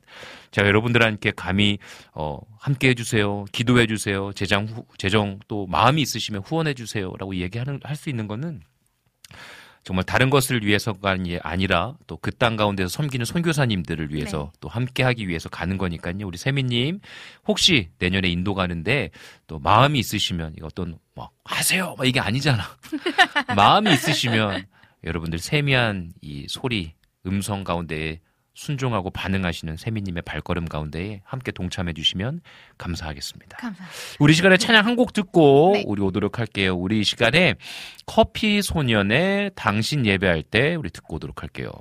제가 여러분들한테 감히 어 함께 해 주세요 기도해 주세요 재정 후, 재정 또 마음이 있으시면 후원해 주세요라고 얘기하는 할 수 있는 거는 정말 다른 것을 위해서가 아니- 아니라 또 그 땅 가운데서 섬기는 선교사님들을 위해서 또 함께 하기 위해서 가는 거니까요. 우리 세미님 혹시 내년에 인도 가는데 또 마음이 있으시면 이거 어떤 뭐 하세요 막 이게 아니잖아. 마음이 있으시면 여러분들 세미한 이 소리 음성 가운데에 순종하고 반응하시는 세미님의 발걸음 가운데에 함께 동참해 주시면 감사하겠습니다. 감사합니다. 우리 시간에 찬양 한 곡 듣고 네. 우리 오도록 할게요. 우리 이 시간에 커피 소년의 당신 예배할 때 우리 듣고 오도록 할게요.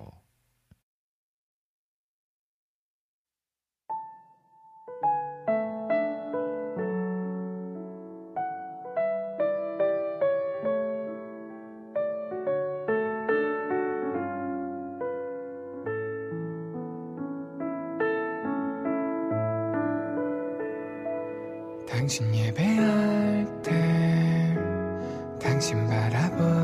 당신 예배할 때 당신 바라보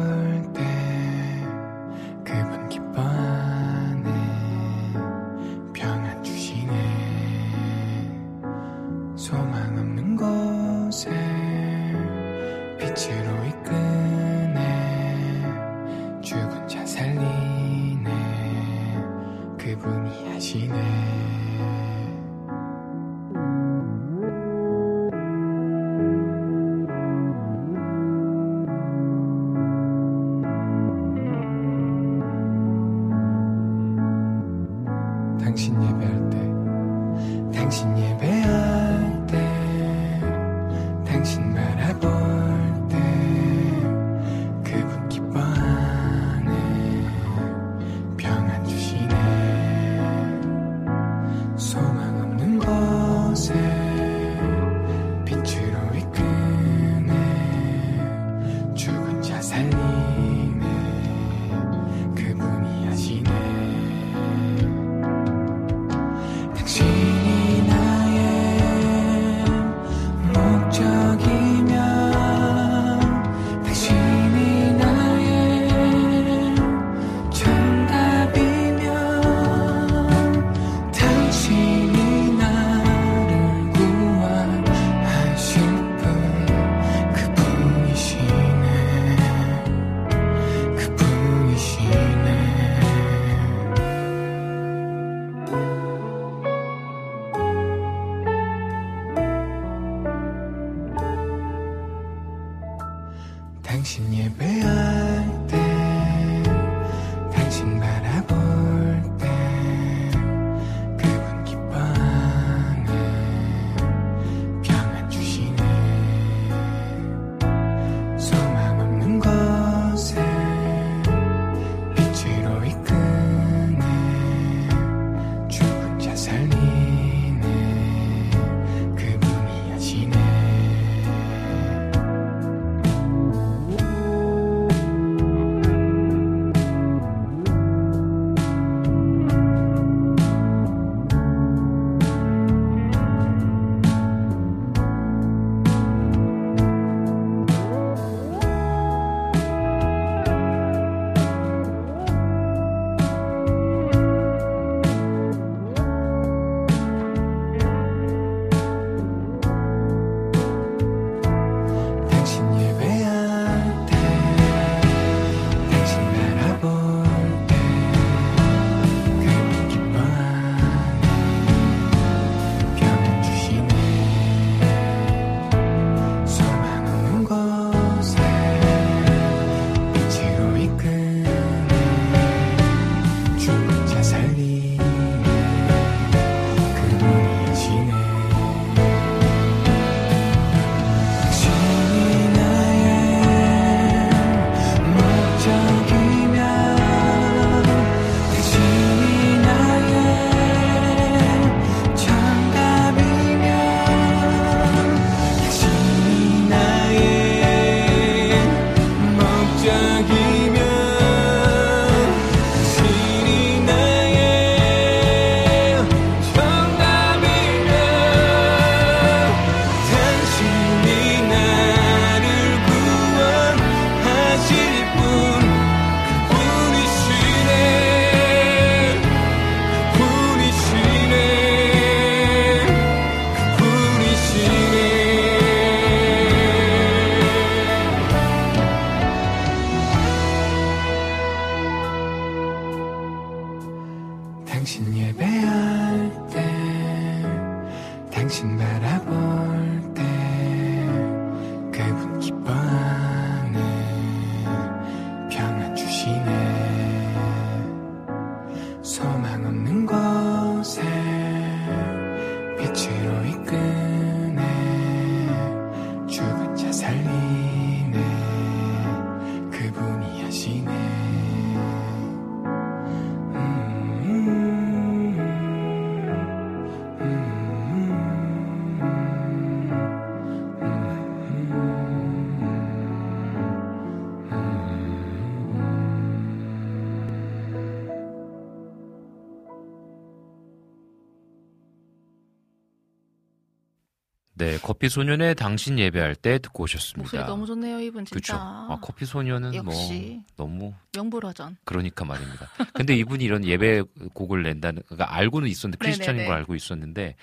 커피 소년의 당신 예배할 때 듣고 오셨습니다. 목소리 너무 좋네요, 이분 진짜. 그렇죠. 아, 커피 소년은 역시. 뭐 너무 명불허전. 그러니까 말입니다. 근데 이분이 이런 예배 곡을 낸다는 그러니까 알고는 있었는데 크리스천인 네네네. 걸 알고 있었는데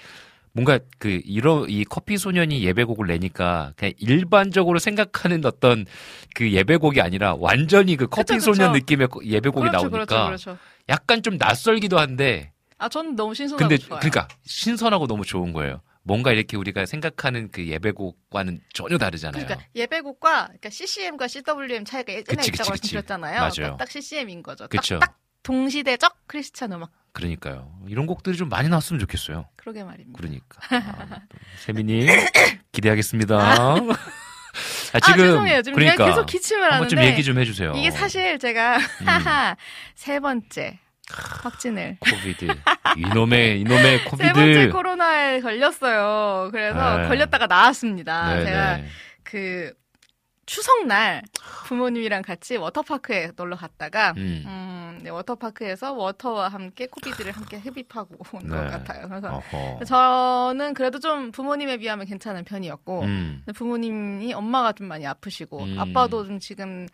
뭔가 그 이런 이 커피 소년이 예배곡을 내니까 그냥 일반적으로 생각하는 어떤 그 예배곡이 아니라 완전히 그 커피 그쵸, 그쵸. 소년 느낌의 예배곡이 그렇죠, 나오니까 그렇죠, 그렇죠. 약간 좀 낯설기도 한데 아, 저는 너무 신선하고 근데 좋아요. 그러니까 신선하고 너무 좋은 거예요. 뭔가 이렇게 우리가 생각하는 그 예배곡과는 전혀 다르잖아요. 그러니까 예배곡과 그러니까 CCM과 CWM 차이가 예전에 그치, 있다고 그치. 말씀드렸잖아요. 맞아요. 그러니까 딱 CCM인 거죠. 그쵸. 딱, 딱 동시대적 크리스찬 음악. 그러니까요. 이런 곡들이 좀 많이 나왔으면 좋겠어요. 그러게 말입니다. 그러니까. 아, 또 세민님 기대하겠습니다. 아, 아, 죄송해요. 지금 그러니까 계속 기침을 하는데 좀 얘기 좀 해주세요. 이게 사실 제가 음. 세 번째 확진을 COVID 이놈의 이놈의 세 COVID. 번째 코로나에 걸렸어요. 그래서 네. 걸렸다가 나왔습니다. 네, 제가 네. 그 추석날 부모님이랑 같이 워터파크에 놀러 갔다가 음. 음, 네, 워터파크에서 water와 함께 COVID를 함께 흡입하고 온것 네. 같아요. 그래서 어허. 저는 그래도 좀 부모님에 비하면 괜찮은 편이었고 음. 부모님이 엄마가 좀 많이 아프시고 음. 아빠도 좀 지금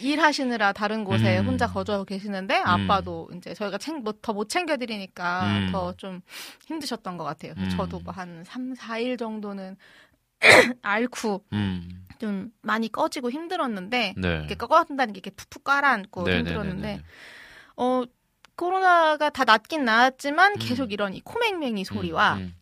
일하시느라 다른 곳에 음. 혼자 거주하고 계시는데 아빠도 이제 저희가 뭐더못 챙겨드리니까 음. 더좀 힘드셨던 것 같아요. 음. 저도 뭐 한 3, 4일 정도는 앓고 음. 좀 많이 꺼지고 힘들었는데 네. 이렇게 꺼진다는 게 이렇게 푹푹 깔아앉고 네, 네, 힘들었는데 네, 네. 어 코로나가 다 낫긴 나았지만 음. 계속 이런 이 코맹맹이 소리와 음,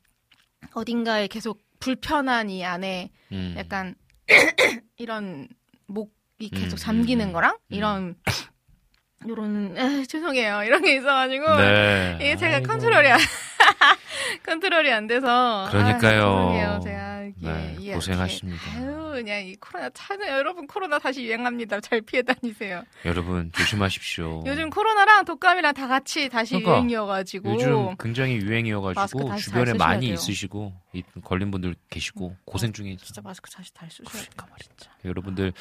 어딘가에 계속 불편한 이 안에 음. 약간 이런 목이 계속 음, 잠기는 음, 거랑 음. 이런 요런 에, 죄송해요 이런 게 있어가지고 네. 이게 제가 아이고. 컨트롤이 안 컨트롤이 안 돼서 그러니까요. 아, 죄송해요 제가 이게 네, 이게 고생하십니다. 이렇게, 아유 그냥 이 코로나 차는 여러분 코로나 다시 유행합니다 잘 피해 다니세요 여러분 조심하십시오. 요즘 코로나랑 독감이랑 다 같이 다시 그러니까 유행이어가지고 요즘 굉장히 유행이어가지고 주변에 많이 돼요. 있으시고 이- 걸린 분들 계시고 고생 중에 진짜 마스크 다시 잘 쓰셔야 그러니까 말이죠. 여러분들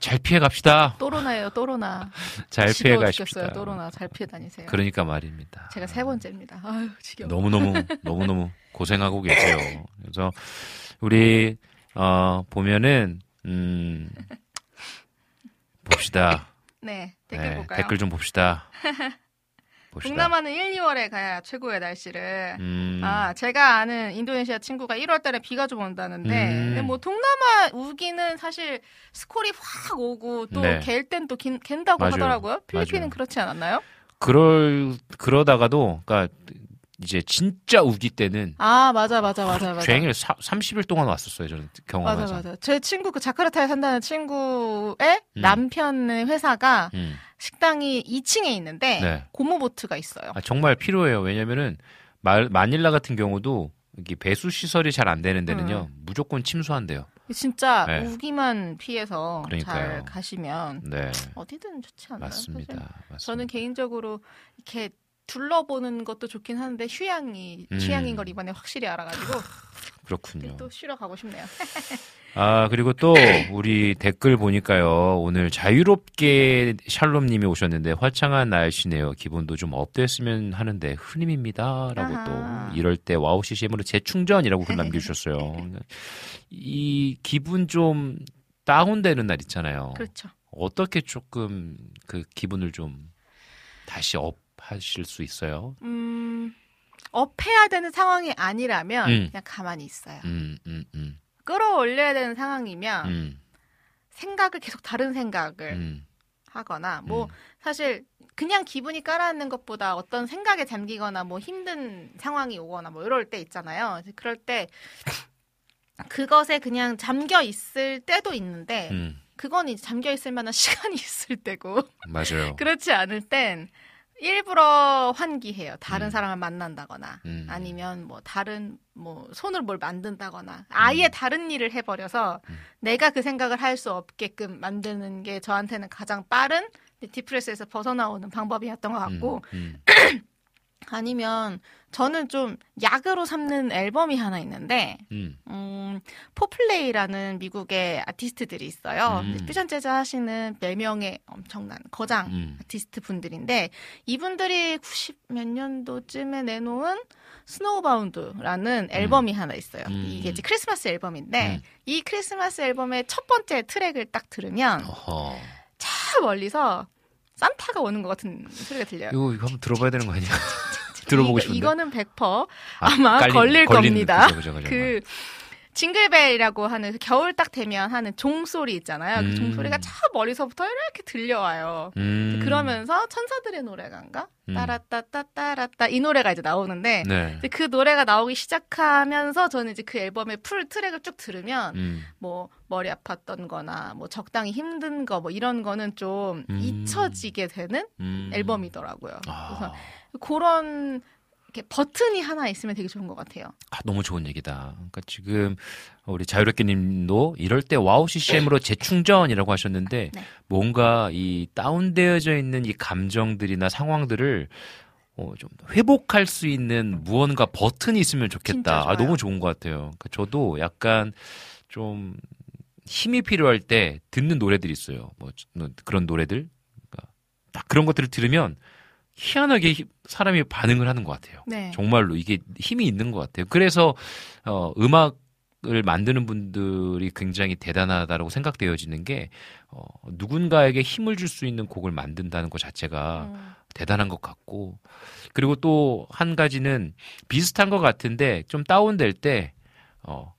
잘 피해 갑시다. 또로나예요 또로나 잘 피해 가십시다. 또로나 잘 피해 다니세요 그러니까 말입니다. 제가 세 번째입니다 아유 지겨워 너무 너무 너무 너무 고생하고 계세요. 그래서 우리 어 보면은 음 봅시다. 네 댓글 네, 볼까요 댓글 좀 봅시다. 봅시다. 동남아는 1, 2월에 가야 최고의 날씨를 음, 아, 제가 아는 인도네시아 친구가 1월 달에 비가 좀 온다는데, 음. 근데 뭐 동남아 우기는 사실 스콜이 확 오고 또 네. 갤땐또 갠다고 맞아요. 하더라고요. 필리핀은 맞아요. 그렇지 않았나요? 그럴 그러다가도 그러니까 이제 진짜 우기 때는 아, 맞아, 맞아, 맞아, 맞아. 종일 30일 동안 왔었어요. 저는 경험해서. 맞아, 맞아. 제 친구, 그 자카르타에 산다는 친구의 음. 남편의 회사가 음. 식당이 2층에 있는데, 네. 고무보트가 있어요. 아, 정말 필요해요. 왜냐면은 말, 마닐라 같은 경우도 이게 배수 시설이 잘 안 되는 데는요. 무조건 침수한대요. 진짜 네. 우기만 피해서 그러니까요. 잘 가시면 네. 어디든 좋지 않나요? 맞습니다. 맞습니다. 저는 개인적으로 이렇게 둘러보는 것도 좋긴 하는데 휴양이 음. 취향인 걸 이번에 확실히 알아가지고 그렇군요. 또 쉬러 가고 싶네요. 아, 그리고 또 우리 댓글 보니까요. 오늘 자유롭게 샬롬님이 오셨는데 화창한 날씨네요. 기분도 좀 up됐으면 하는데 흐림입니다. 라고 아하. 또 이럴 때 WOW CCM으로 재충전이라고 글 남겨주셨어요. 이 기분 좀 다운되는 날 있잖아요. 그렇죠. 어떻게 조금 그 기분을 좀 다시 up 하실 수 있어요? 음, up해야 되는 상황이 아니라면 음. 그냥 가만히 있어요. 음, 음, 음, 끌어올려야 되는 상황이면 음, 생각을 계속 다른 생각을 음, 하거나 뭐 음. 사실 그냥 기분이 깔아앉는 것보다 어떤 생각에 잠기거나 뭐 힘든 상황이 오거나 뭐 이럴 때 있잖아요. 그럴 때 그것에 그냥 잠겨 있을 때도 있는데 음. 그건 이제 잠겨 있을 만한 시간이 있을 때고 맞아요. 그렇지 않을 땐 일부러 환기해요. 다른 음. 사람을 만난다거나 음. 아니면 뭐 다른 뭐 손으로 뭘 만든다거나 아예 음. 다른 일을 해버려서 음. 내가 그 생각을 할 수 없게끔 만드는 게 저한테는 가장 빠른 디프레스에서 벗어나오는 방법이었던 것 같고 음, 아니면 저는 좀 약으로 삼는 앨범이 하나 있는데 음, 음, Fourplay라는 미국의 아티스트들이 있어요. 음. 퓨전 재즈 하시는 4명의 엄청난 거장 음. 아티스트 분들인데 이분들이 90 몇 년도쯤에 내놓은 Snowbound라는 앨범이 하나 있어요. 음. 이게 이제 크리스마스 앨범인데 음. 이 크리스마스 앨범의 첫 번째 트랙을 딱 들으면 어허. 저 멀리서 산타가 오는 것 같은 소리가 들려요. 이거, 이거 한번 들어봐야 되는 거 아니야? 들어보고 이거- 싶은데. 이거는 100% 아, 아마 깔린- 걸릴 걸리는- 겁니다. 그죠, 그죠, 그죠. 그 징글벨이라고 하는 그 겨울 딱 되면 하는 종소리 있잖아요. 음. 그 종소리가 저 멀리서부터 이렇게 들려와요. 음. 그러면서 천사들의 노래가인가? 음. 따라따따따라따 이 노래가 이제 나오는데 네. 이제 그 노래가 나오기 시작하면서 저는 이제 그 앨범의 풀 트랙을 쭉 들으면 음. 뭐 머리 아팠던 거나 뭐 적당히 힘든 거 뭐 이런 거는 좀 음. 잊혀지게 되는 음. 앨범이더라고요. 아. 그래서 그런 이렇게 버튼이 하나 있으면 되게 좋은 것 같아요. 아, 너무 좋은 얘기다. 그러니까 지금 우리 자유롭게님도 이럴 때 WOW CCM으로 재충전이라고 하셨는데 네. 뭔가 이 다운되어져 있는 이 감정들이나 상황들을 어, 좀 회복할 수 있는 무언가 버튼이 있으면 좋겠다. 아. 너무 좋은 것 같아요. 그러니까 저도 약간 좀 힘이 필요할 때 듣는 노래들이 있어요. 뭐 그런 노래들. 그러니까 딱 그런 것들을 들으면 희한하게 히- 사람이 반응을 하는 것 같아요. 네. 정말로 이게 힘이 있는 것 같아요. 그래서 어, 음악을 만드는 분들이 굉장히 대단하다고 생각되어지는 게 어, 누군가에게 힘을 줄 수 있는 곡을 만든다는 것 자체가 음. 대단한 것 같고 그리고 또 한 가지는 비슷한 것 같은데 좀 다운될 때 어,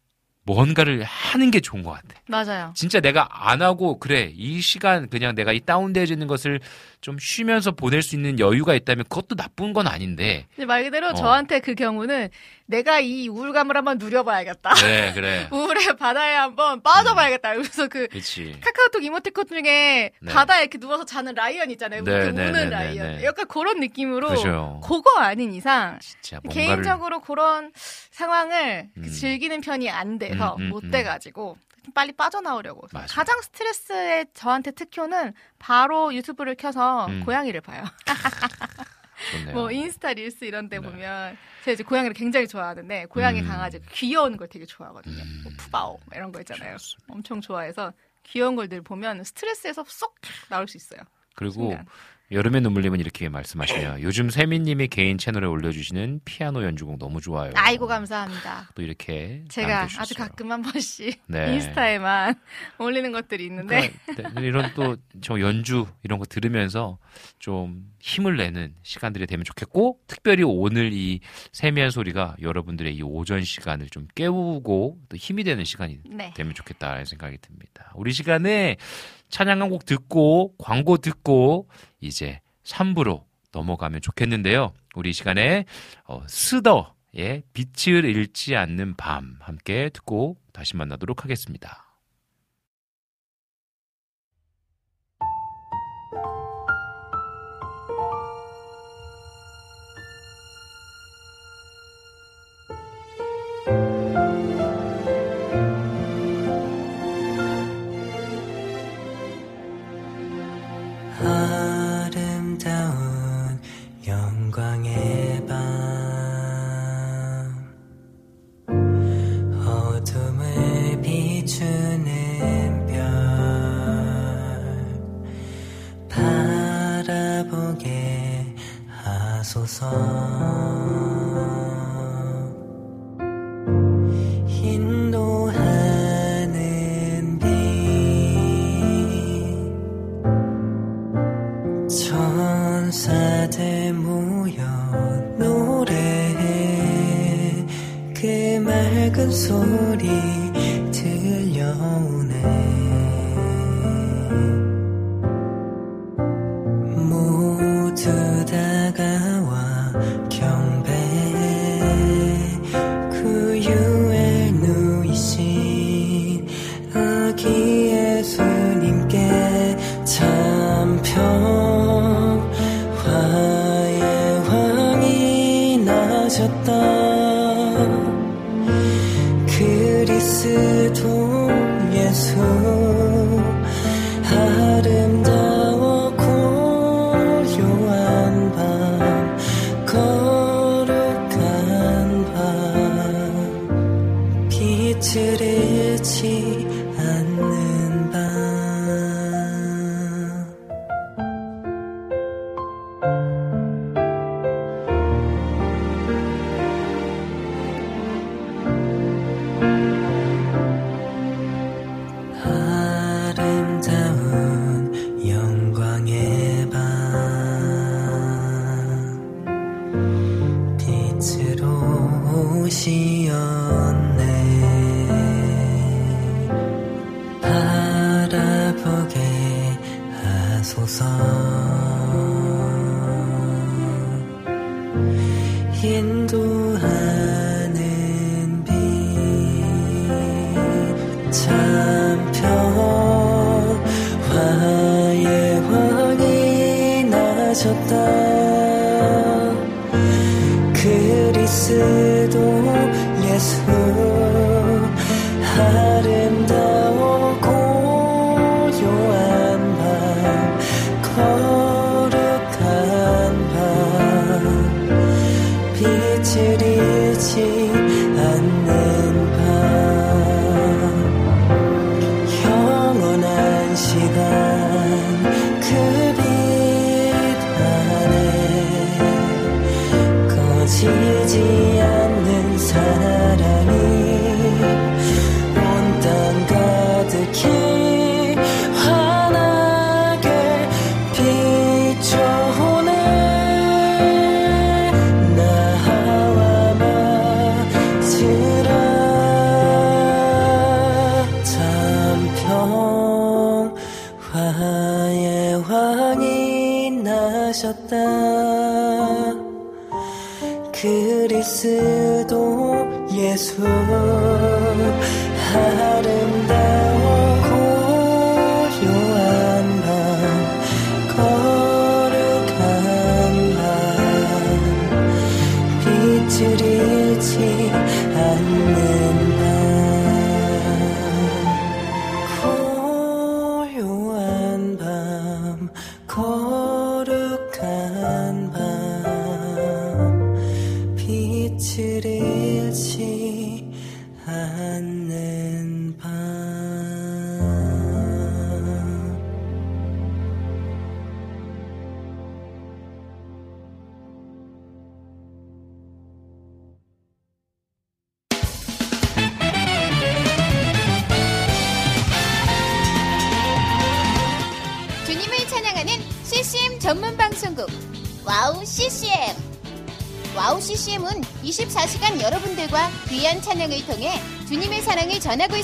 뭔가를 하는 게 좋은 것 같아. 맞아요. 진짜 내가 안 하고 그래 이 시간 그냥 내가 이 다운되어지는 것을 좀 쉬면서 보낼 수 있는 여유가 있다면 그것도 나쁜 건 아닌데 말 그대로 어. 저한테 그 경우는 내가 이 우울감을 한번 누려봐야겠다. 그래 그래 우울의 바다에 한번 빠져봐야겠다. 그래서 그 그렇지 카카오톡 이모티콘 중에 네. 바다에 이렇게 누워서 자는 라이언 있잖아요. 네, 이렇게 네, 우는 네, 네, 라이언. 네. 약간 그런 느낌으로 그죠 그거 아닌 이상 진짜 뭔가를 개인적으로 그런 상황을 음. 즐기는 편이 안 돼서 음, 음, 못 음. 돼가지고 빨리 빠져나오려고. 맞아요. 가장 스트레스의 저한테 특효는 바로 유튜브를 켜서 음. 고양이를 봐요. 좋네요. 뭐 인스타 릴스 이런 데 네. 보면 제가 이제 고양이를 굉장히 좋아하는데 고양이 음. 강아지 귀여운 걸 되게 좋아하거든요. 음. 뭐 푸바오 이런 거 있잖아요. 좋습니다. 엄청 좋아해서 귀여운 걸들 보면 스트레스에서 쏙 나올 수 있어요. 그리고 순간. 여름의 눈물님은 이렇게 말씀하시네요. 요즘 세민님이 개인 채널에 올려주시는 피아노 연주곡 너무 좋아요. 아이고 감사합니다. 또 이렇게 제가 남겨주셨어요. 아주 가끔 한 번씩 네. 인스타에만 올리는 것들이 있는데 그러니까 네, 이런 또 저 연주 이런 거 들으면서 좀 힘을 내는 시간들이 되면 좋겠고 특별히 오늘 이 세미한 소리가 여러분들의 이 오전 시간을 좀 깨우고 또 힘이 되는 시간이 네. 되면 좋겠다라는 생각이 듭니다. 우리 시간에 찬양 한 곡 듣고 광고 듣고 이제 3부로 넘어가면 좋겠는데요. 우리 이 시간에 어, 스더의 빛을 잃지 않는 밤 함께 듣고 다시 만나도록 하겠습니다. 하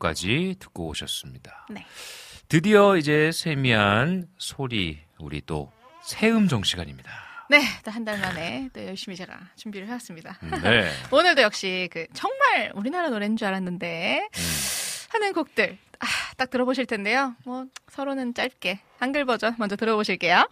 광고까지 듣고 오셨습니다. 네. 드디어 이제 세미한 소리 우리 또 새음정 시간입니다. 네, 또 한 달 만에 또 열심히 제가 준비를 해왔습니다. 네. 오늘도 역시 그 정말 우리나라 노래인 줄 알았는데 하는 곡들 아, 딱 들어보실 텐데요. 뭐 서로는 짧게 한글 버전 먼저 들어보실게요.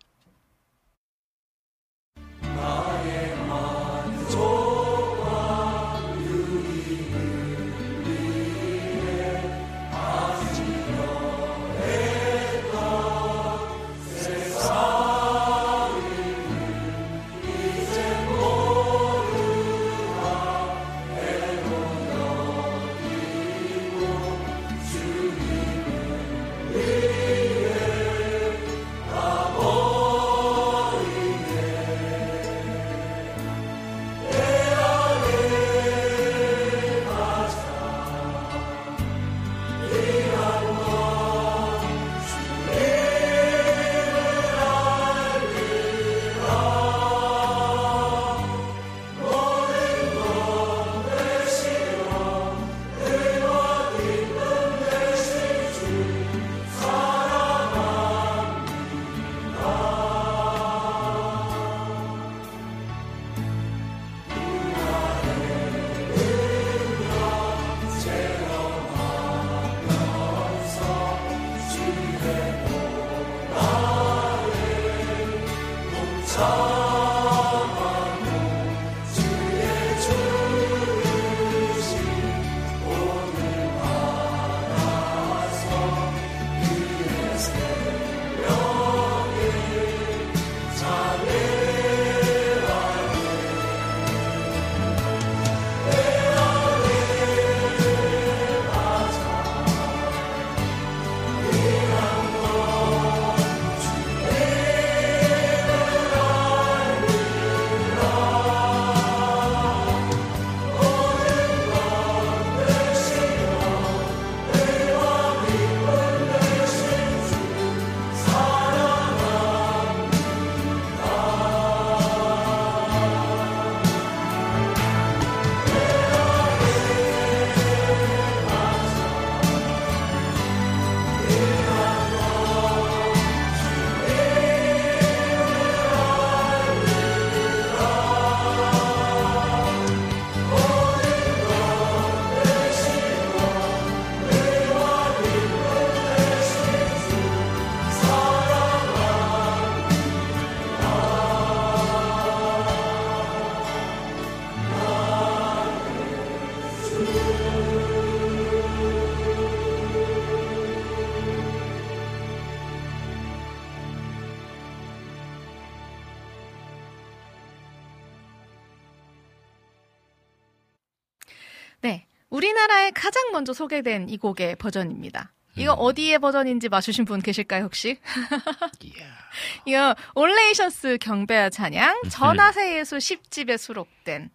우리나라에 가장 먼저 소개된 이 곡의 버전입니다. 이거 어디의 버전인지 맞추신 분 계실까요, 혹시? 이거 올네이션스 경배와 찬양 전하세 예수 10집에 수록된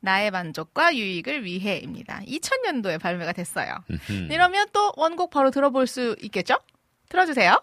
나의 만족과 유익을 위해입니다. 2000년도에 발매가 됐어요. 이러면 또 원곡 바로 들어볼 수 있겠죠? 들어주세요.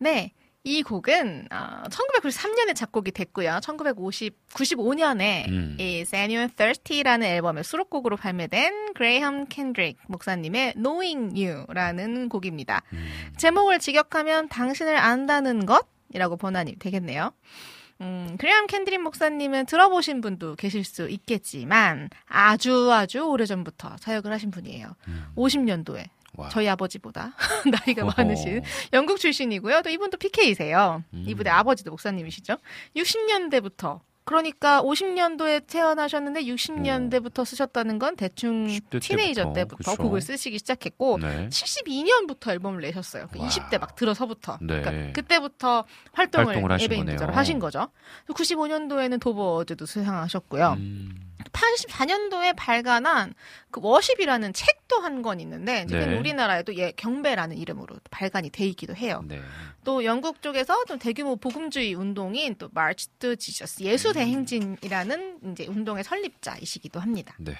네. 이 곡은 어, 1993년에 작곡이 됐고요. 1950, 95년에 음. Is Anyone Thirsty라는 앨범의 수록곡으로 발매된 그레이엄 캔드릭 목사님의 Knowing You라는 곡입니다. 제목을 직역하면 당신을 안다는 것이라고 번안이 되겠네요. 음, 그레이엄 캔드릭 목사님은 들어보신 분도 계실 수 있겠지만 아주 아주 오래전부터 사역을 하신 분이에요. 50년도에 와. 저희 아버지보다 나이가 어허. 많으신 영국 출신이고요. 또 이분도 PK이세요. 음. 이분의 아버지도 목사님이시죠. 60년대부터 그러니까 50년도에 태어나셨는데 60년대부터 쓰셨다는 건 대충 10대 티네이저 때부터, 때부터 그쵸. 곡을 쓰시기 시작했고 네. 72년부터 앨범을 내셨어요. 그 와. 20대 막 들어서부터. 네. 그러니까 그때부터 활동을, 활동을 에베인드저로 거네요. 하신 거죠. 95년도에는 도버즈도 수상하셨고요. 음. 84년도에 발간한 그 Worship이라는 책도 한 권 있는데 지금 네. 우리나라에도 예, 경배라는 이름으로 발간이 돼 있기도 해요. 네. 또 영국 쪽에서 좀 대규모 복음주의 운동인 또 March to Jesus 예수 대행진이라는 이제 운동의 설립자이시기도 합니다. 네.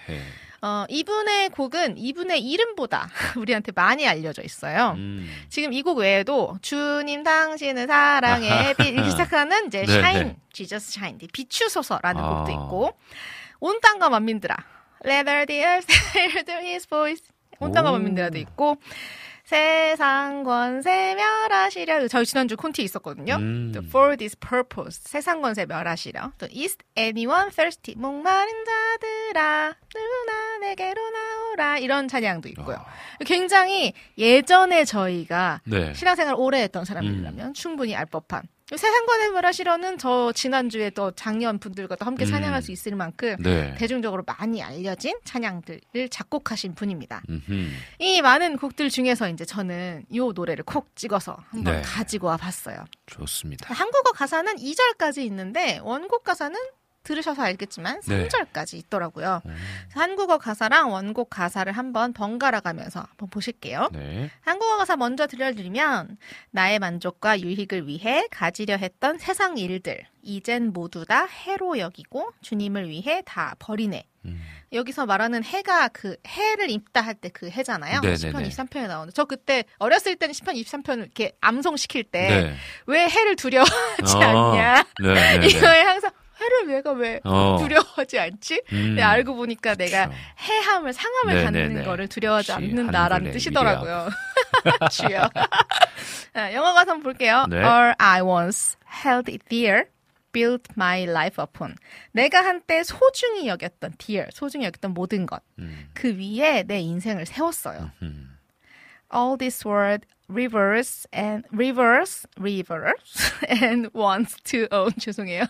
어, 이분의 곡은 이분의 이름보다 우리한테 많이 알려져 있어요. 음. 지금 이 곡 외에도 주님 당신은 사랑의 빛 이렇게 시작하는 이제 네, Shine 네. Jesus Shine 비추소서라는 아. 곡도 있고 온 땅과 만민들아 Let the earth hear his voice 온 땅과 오. 만민들아도 있고 세상 권세 멸하시려 저희 지난주 콘티 있었거든요. 음. 또 For this purpose 세상 권세 멸하시려 또 Is anyone thirsty 목마른 자들아 누나 내게로 나오라 이런 찬양도 있고요. 굉장히 예전에 저희가 네. 신앙생활 오래 했던 사람들이라면 충분히 알 법한 세상권의 멸하시려는 저 지난주에 또 작년 분들과 또 함께 음. 찬양할 수 있을 만큼 네. 대중적으로 많이 알려진 찬양들을 작곡하신 분입니다. 음흠. 이 많은 곡들 중에서 이제 저는 이 노래를 콕 찍어서 한번 네. 가지고 와 봤어요. 좋습니다. 한국어 가사는 2절까지 있는데 원곡 가사는 들으셔서 알겠지만 네. 3절까지 있더라고요. 음. 한국어 가사랑 원곡 가사를 한번 번갈아 가면서 한번 보실게요. 네. 한국어 가사 먼저 들려드리면 나의 만족과 유익을 위해 가지려 했던 세상 일들 이젠 모두 다 해로 여기고 주님을 위해 다 버리네. 음. 여기서 말하는 해가 그 해를 입다 할 때 그 해잖아요. 네네네. 10편 23편에 나오는. 저 그때 어렸을 때는 10편 23편을 이렇게 암송시킬 때왜 네. 해를 두려워하지 어. 않냐? 네. 네. 네. 이거에 항상 해를 내가 왜 어. 두려워하지 않지? 음. 근데 알고 보니까 내가 그쵸. 해함을 상함을 네네네. 갖는 거를 두려워하지 않는다라는 뜻이더라고요. 아, 영어 가사 한번 볼게요. 네. All I once held dear, built my life upon. 내가 한때 소중히 여겼던 dear, 소중히 여겼던 모든 것. 음. 그 위에 내 인생을 세웠어요. 음. All this world rivers and rivers, rivers and wants to own. 죄송해요.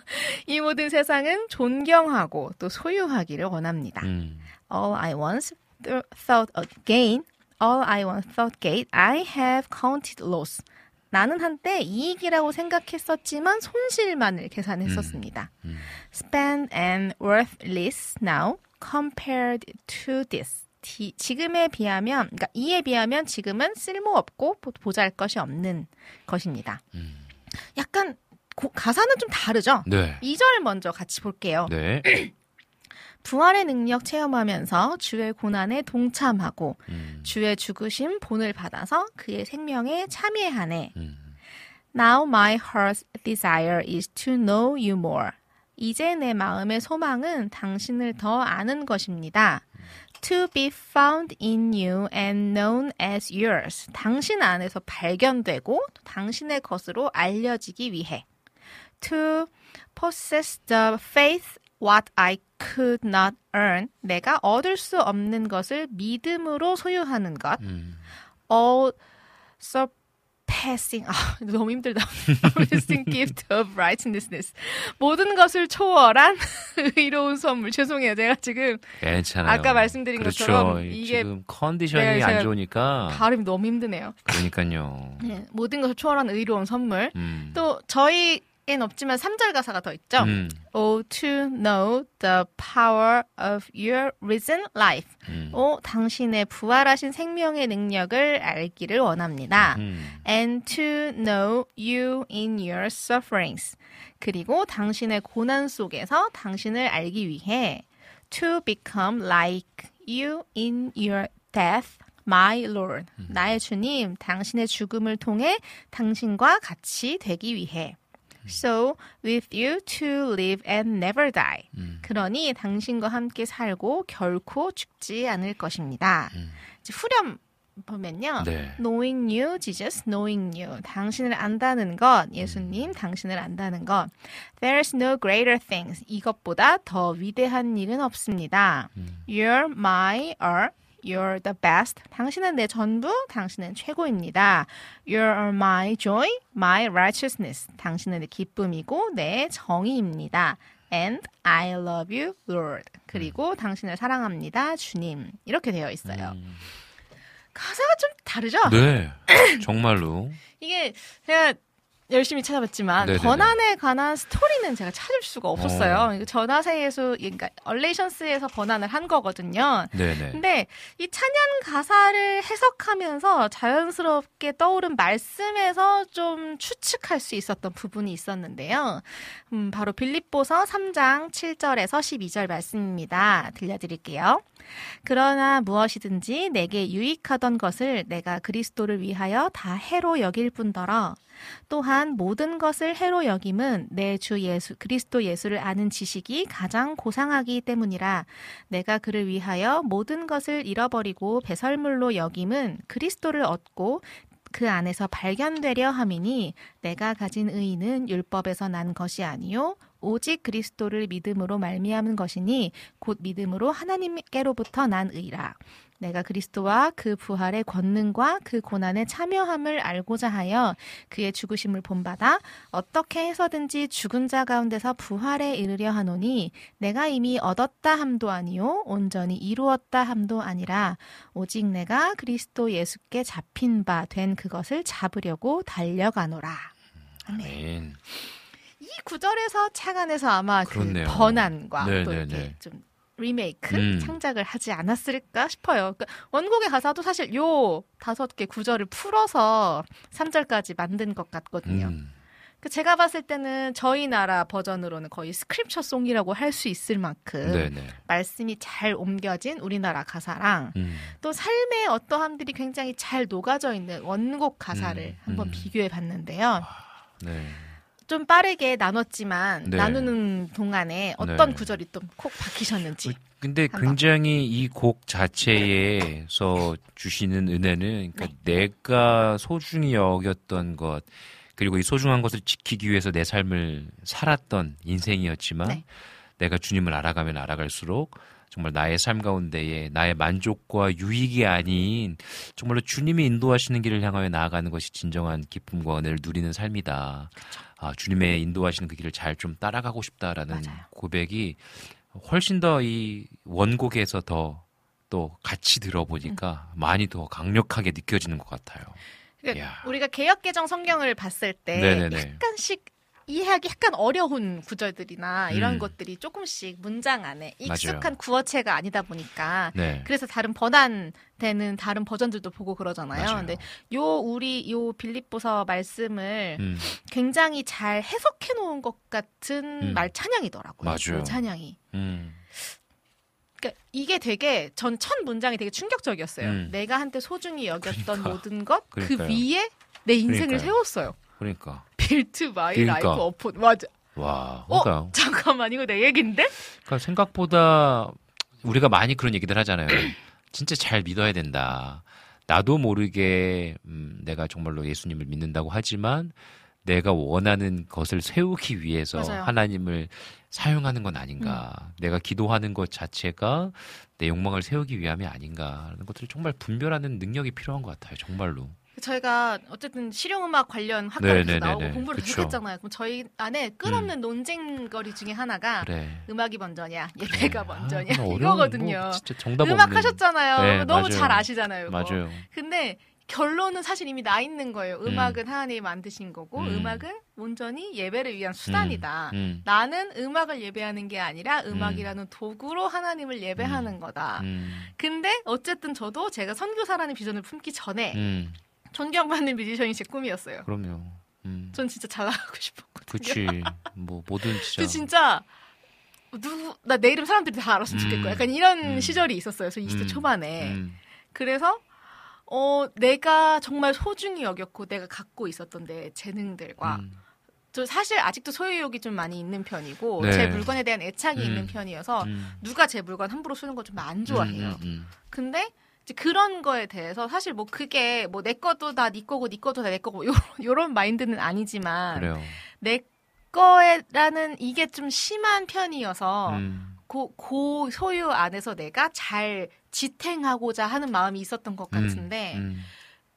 이 모든 세상은 존경하고 또 소유하기를 원합니다. 음. All I once th- thought gain, all I once thought gain, I have counted loss. 나는 한때 이익이라고 생각했었지만 손실만을 계산했었습니다. 음. Spend and worthless now compared to this. 디- 지금에 비하면, 그러니까 이에 비하면 지금은 쓸모없고 보- 보잘 것이 없는 것입니다. 음. 약간 고- 가사는 좀 다르죠? 네. 2절 먼저 같이 볼게요. 네. 부활의 능력 체험하면서 주의 고난에 동참하고 음. 주의 죽으심 본을 받아서 그의 생명에 참여하네. 음. Now my heart's desire is to know you more. 이제 내 마음의 소망은 당신을 더 아는 것입니다. To be found in you and known as yours. 당신 안에서 발견되고 당신의 것으로 알려지기 위해. To possess the faith what I could not earn. 내가 얻을 수 없는 것을 믿음으로 소유하는 것. 음. all surpassing 아 너무 힘들다 amazing gift of righteousness 모든 것을 초월한 의로운 선물 죄송해요 제가 지금 괜찮아요. 아까 말씀드린 그렇죠. 것처럼 이게 지금 컨디션이 네, 안 좋으니까 발음이 너무 힘드네요 그러니까요. 네, 모든 것을 초월한 의로운 선물 음. 또 저희 엔 없지만 3절 가사가 더 있죠 음. Oh to know the power of your risen life 음. 오 당신의 부활하신 생명의 능력을 알기를 원합니다 음. and to know you in your sufferings. 그리고 당신의 고난 속에서 당신을 알기 위해 to become like you in your death, my Lord. 나의 주님, 당신의 죽음을 통해 당신과 같이 되기 위해. So, with you to live and never die. 음. 그러니 당신과 함께 살고 결코 죽지 않을 것입니다. 음. 이제 후렴 보면요. 네. knowing you, Jesus, knowing you. 당신을 안다는 것, 예수님, 당신을 안다는 것. There's no greater things. 이것보다 더 위대한 일은 없습니다. You're my all. You're the best. 당신은 내 전부, 당신은 최고입니다. You're my joy, my righteousness. 당신은 내 기쁨이고 내 정의입니다. and I love you, Lord. 그리고 당신을 사랑합니다, 주님. 이렇게 되어 있어요. 음. 가사가 좀 다르죠? 네, 정말로. 이게 제가 열심히 찾아봤지만 네네네. 번안에 관한 스토리는 제가 찾을 수가 없었어요. 어. 전화세에서 그러니까 얼레이션스에서 번안을 한 거거든요. 네네. 근데 이 찬양 가사를 해석하면서 자연스럽게 떠오른 말씀에서 좀 추측할 수 있었던 부분이 있었는데요. 음, 바로 빌립보서 3장 7절에서 12절 말씀입니다. 들려드릴게요. 그러나 무엇이든지 내게 유익하던 것을 내가 그리스도를 위하여 다 해로 여길 뿐더러 또한 모든 것을 해로 여김은 내 주 예수 그리스도 예수를 아는 지식이 가장 고상하기 때문이라 내가 그를 위하여 모든 것을 잃어버리고 배설물로 여김은 그리스도를 얻고 그 안에서 발견되려 함이니 내가 가진 의의는 율법에서 난 것이 아니요 오직 그리스도를 믿음으로 말미암은 것이니 곧 믿음으로 하나님께로부터 난 의라 내가 그리스도와 그 부활의 권능과 그 고난의 참여함을 알고자 하여 그의 죽으심을 본받아 어떻게 해서든지 죽은 자 가운데서 부활에 이르려 하노니 내가 이미 얻었다 함도 아니요 온전히 이루었다 함도 아니라 오직 내가 그리스도 예수께 잡힌 바 된 그것을 잡으려고 달려가노라. 아멘. 아멘. 이 구절에서 착안해서 아마 그 그렇네요. 번안과 또 네네네. 이렇게 좀 리메이크 음. 창작을 하지 않았을까 싶어요. 그러니까 원곡의 가사도 사실 요 다섯 개 구절을 풀어서 3절까지 만든 것 같거든요. 음. 그 제가 봤을 때는 저희 나라 버전으로는 거의 scripture song이라고 할 수 있을 만큼 네네. 말씀이 잘 옮겨진 우리나라 가사랑 음. 또 삶의 어떠함들이 굉장히 잘 녹아져 있는 원곡 가사를 음, 한번 음. 비교해 봤는데요. 네. 좀 빠르게 나눴지만 네. 나누는 동안에 어떤 네. 구절이 또 콕 박히셨는지. 근데 한번. 굉장히 이 곡 자체에서 주시는 은혜는 그러니까 네. 내가 소중히 여겼던 것 그리고 이 소중한 것을 지키기 위해서 내 삶을 살았던 인생이었지만 네. 내가 주님을 알아가면 알아갈수록 정말 나의 삶 가운데에 나의 만족과 유익이 아닌 정말로 주님이 인도하시는 길을 향하여 나아가는 것이 진정한 기쁨과 은혜를 누리는 삶이다. 아, 주님의 인도하시는 그 길을 잘 좀 따라가고 싶다라는 맞아요. 고백이 훨씬 더 이 원곡에서 더 또 같이 들어보니까 많이 더 강력하게 느껴지는 것 같아요. 그러니까. 우리가 개혁 개정 성경을 봤을 때 네네네. 약간씩 이해하기 약간 어려운 구절들이나 이런 음. 것들이 조금씩 문장 안에 맞아요. 익숙한 구어체가 아니다 보니까 네. 그래서 다른 번안되는 다른 버전들도 보고 그러잖아요. 맞아요. 근데 요 우리 요 빌립보서 말씀을 음, 굉장히 잘 해석해 놓은 것 같은 음. 말 찬양이더라고요. 맞아요. 그 찬양이. 음, 그러니까 이게 되게 전 첫 문장이 되게 충격적이었어요. 음. 내가 한때 소중히 여겼던 그러니까. 모든 것 그. 위에 내 인생을 그러니까요. 세웠어요. 그러니까 built my 그러니까. life upon 맞아. 와, 어 그러니까, 잠깐만 이거 내 얘긴데? 그러니까 생각보다 우리가 많이 그런 얘기들 하잖아요. 진짜 잘 믿어야 된다. 나도 모르게 음, 내가 정말로 예수님을 믿는다고 하지만 내가 원하는 것을 세우기 위해서 맞아요. 음. 하나님을 사용하는 건 아닌가. 내가 기도하는 것 자체가 내 욕망을 세우기 위함이 아닌가 라는 것들을 정말 분별하는 능력이 필요한 것 같아요. 정말로. 저희가 어쨌든 실용음악 관련 네네네네. 나오고 공부를 계속 그쵸. 했잖아요. 그럼 저희 안에 끝없는 논쟁거리 중에 하나가 그래. 음악이 먼저냐, 예배가 그래. 먼저냐 아, 이거거든요. 뭐 진짜 정답 음악 없는. 하셨잖아요. 네, 너무 맞아요. 잘 아시잖아요. 이거. 맞아요. 근데 결론은 사실 이미 나 있는 거예요. 음. 음악은 하나님이 만드신 거고 음. 음. 악은 온전히 예배를 위한 수단이다. 음, 나는 음악을 예배하는 게 아니라 음악이라는 도구로 하나님을 예배하는 거다. 음, 근데 어쨌든 저도 제가 선교사라는 비전을 품기 전에 음, 존경받는 뮤지션이 제 꿈이었어요. 그럼요. 음, 전 진짜 잘 나가고 싶었거든요. 그치. 뭐 뭐든 진짜. 진짜 누구 나 내 이름 사람들이 다 알았으면 음. 좋겠고 약간 이런 음. 시절이 있었어요. 저 20대 음, 초반에. 음, 그래서 어 내가 정말 소중히 여겼고 내가 갖고 있었던 내 재능들과 음, 저 사실 아직도 소유욕이 좀 많이 있는 편이고 네. 제 물건에 대한 애착이 음. 있는 편이어서 음, 누가 제 물건 함부로 쓰는 거 좀 안 좋아해요. 음, 음, 근데 그런 거에 대해서 사실 뭐 그게 뭐 내 것도 다 네 거고 네 것도 다 내 거고 요, 요런 마인드는 음. 아니지만 그래요. 내 거라는 이게 좀 심한 편이어서 음, 고, 고 소유 안에서 내가 잘 지탱하고자 하는 마음이 있었던 것 음, 같은데 음,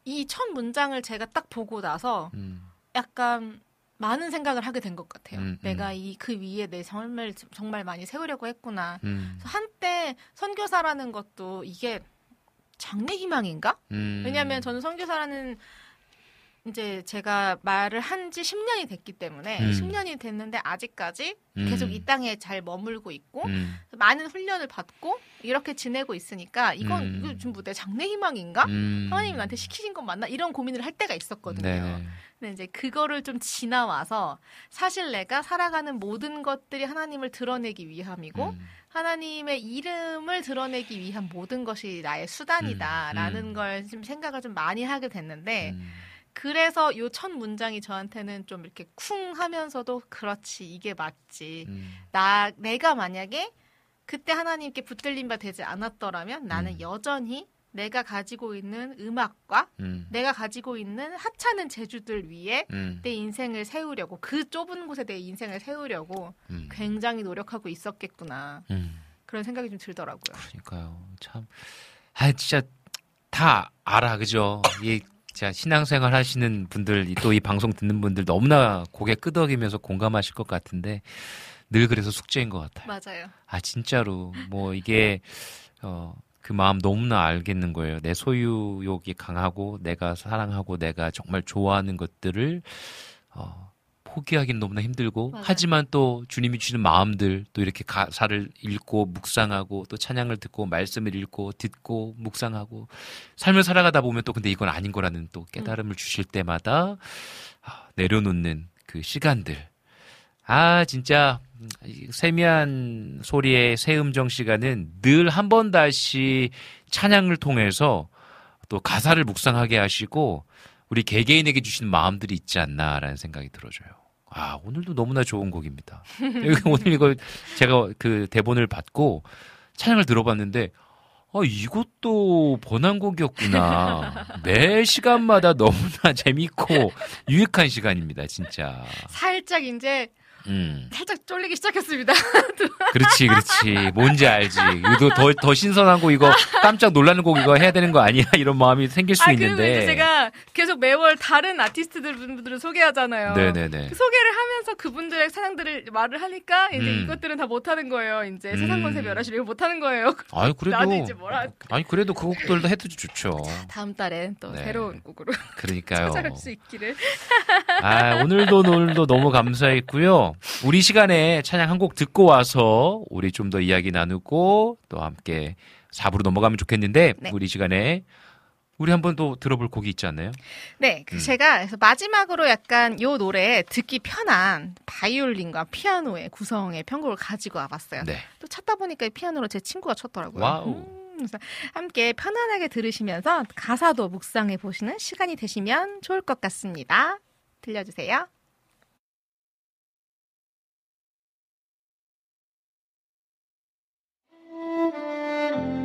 이첫 문장을 제가 딱 보고 나서 음, 약간 많은 생각을 하게 된 것 같아요. 음, 음. 내가 이 그 위에 내 삶을 정말 많이 세우려고 했구나. 음. 한때 선교사라는 것도 이게 장래 희망인가? 음. 왜냐하면 저는 선교사라는 이제 제가 말을 한 지 10년이 됐기 때문에 음. 10년이 됐는데 아직까지 음. 계속 이 땅에 잘 머물고 있고 음. 많은 훈련을 받고 이렇게 지내고 있으니까 이건 음. 이거 지금 뭐 내 장래 희망인가? 음. 하나님이 나한테 시키신 건 맞나? 이런 고민을 할 때가 있었거든요. 네. 근데 이제 그거를 좀 지나와서 사실 내가 살아가는 모든 것들이 하나님을 드러내기 위함이고 음. 하나님의 이름을 드러내기 위한 모든 것이 나의 수단이다라는 음. 걸좀 생각을 좀 많이 하게 됐는데 음. 그래서 요 첫 문장이 저한테는 좀 이렇게 쿵 하면서도 그렇지 이게 맞지 음. 나 내가 만약에 그때 하나님께 붙들린 바 되지 않았더라면 나는 음. 여전히 내가 가지고 있는 음악과 음. 내가 가지고 있는 하찮은 재주들 위에 음. 내 인생을 세우려고 그 좁은 곳에 내 인생을 세우려고 음. 굉장히 노력하고 있었겠구나 음. 그런 생각이 좀 들더라고요. 그러니까요. 참. 아, 진짜 다 알아. 그죠? 이 자, 신앙생활 하시는 분들, 또 이 방송 듣는 분들 너무나 고개 끄덕이면서 공감하실 것 같은데 늘 그래서 숙제인 것 같아요. 맞아요. 아, 진짜로. 뭐 이게, 어, 그 마음 너무나 알겠는 거예요. 내 소유욕이 강하고 내가 사랑하고 내가 정말 좋아하는 것들을, 어, 포기하기는 너무나 힘들고 맞아요. 하지만 또 주님이 주시는 마음들 또 이렇게 가사를 읽고 묵상하고 또 찬양을 듣고 말씀을 읽고 듣고 묵상하고 삶을 살아가다 보면 또 근데 이건 아닌 거라는 또 깨달음을 주실 때마다 아, 내려놓는 그 시간들 아 진짜 이 세미한 소리의 새음정 시간은 늘 한 번 다시 찬양을 통해서 또 가사를 묵상하게 하시고 우리 개개인에게 주신 마음들이 있지 않나라는 생각이 들어져요. 아 오늘도 너무나 좋은 곡입니다. 오늘 이거 제가 그 대본을 받고 찬양을 들어봤는데 아 이것도 번안곡이었구나. 매 시간마다 너무나 재밌고 유익한 시간입니다, 진짜. 살짝 이제 음. 살짝 쫄리기 시작했습니다. 그렇지, 그렇지. 뭔지 알지. 이거 더, 더 신선하고 이거 깜짝 놀라는 곡 이거 해야 되는 거 아니야? 이런 마음이 생길 수 아 있는데. 제가 계속 매월 다른 아티스트들 분들을 소개하잖아요. 네네네. 그 소개를 하면서 그분들의 사상들을 말을 하니까 이제 음. 이것들은 다 못하는 거예요. 이제 음. 세상 권세 멸하시려 이거 못하는 거예요. 아유, 그래도. 이제 뭐라 아니, 그래도 그 곡들도 해도 좋죠. 다음 달엔 또 네. 새로운 곡으로 그러니까요. 찾아갈 수 있기를. 아, 오늘도 오늘도 너무 감사했고요. 우리 시간에 찬양 한 곡 듣고 와서 우리 좀 더 이야기 나누고 또 함께 4부로 넘어가면 좋겠는데 네. 우리 시간에 우리 한번 또 들어볼 곡이 있지 않나요? 네, 그 음. 제가 그래서 마지막으로 약간 요 노래 듣기 편한 바이올린과 피아노의 구성의 편곡을 가지고 와봤어요. 네. 또 찾다 보니까 이 피아노로 제 친구가 쳤더라고요. wow. 음, 함께 편안하게 들으시면서 가사도 묵상해 보시는 시간이 되시면 좋을 것 같습니다. 들려주세요. Música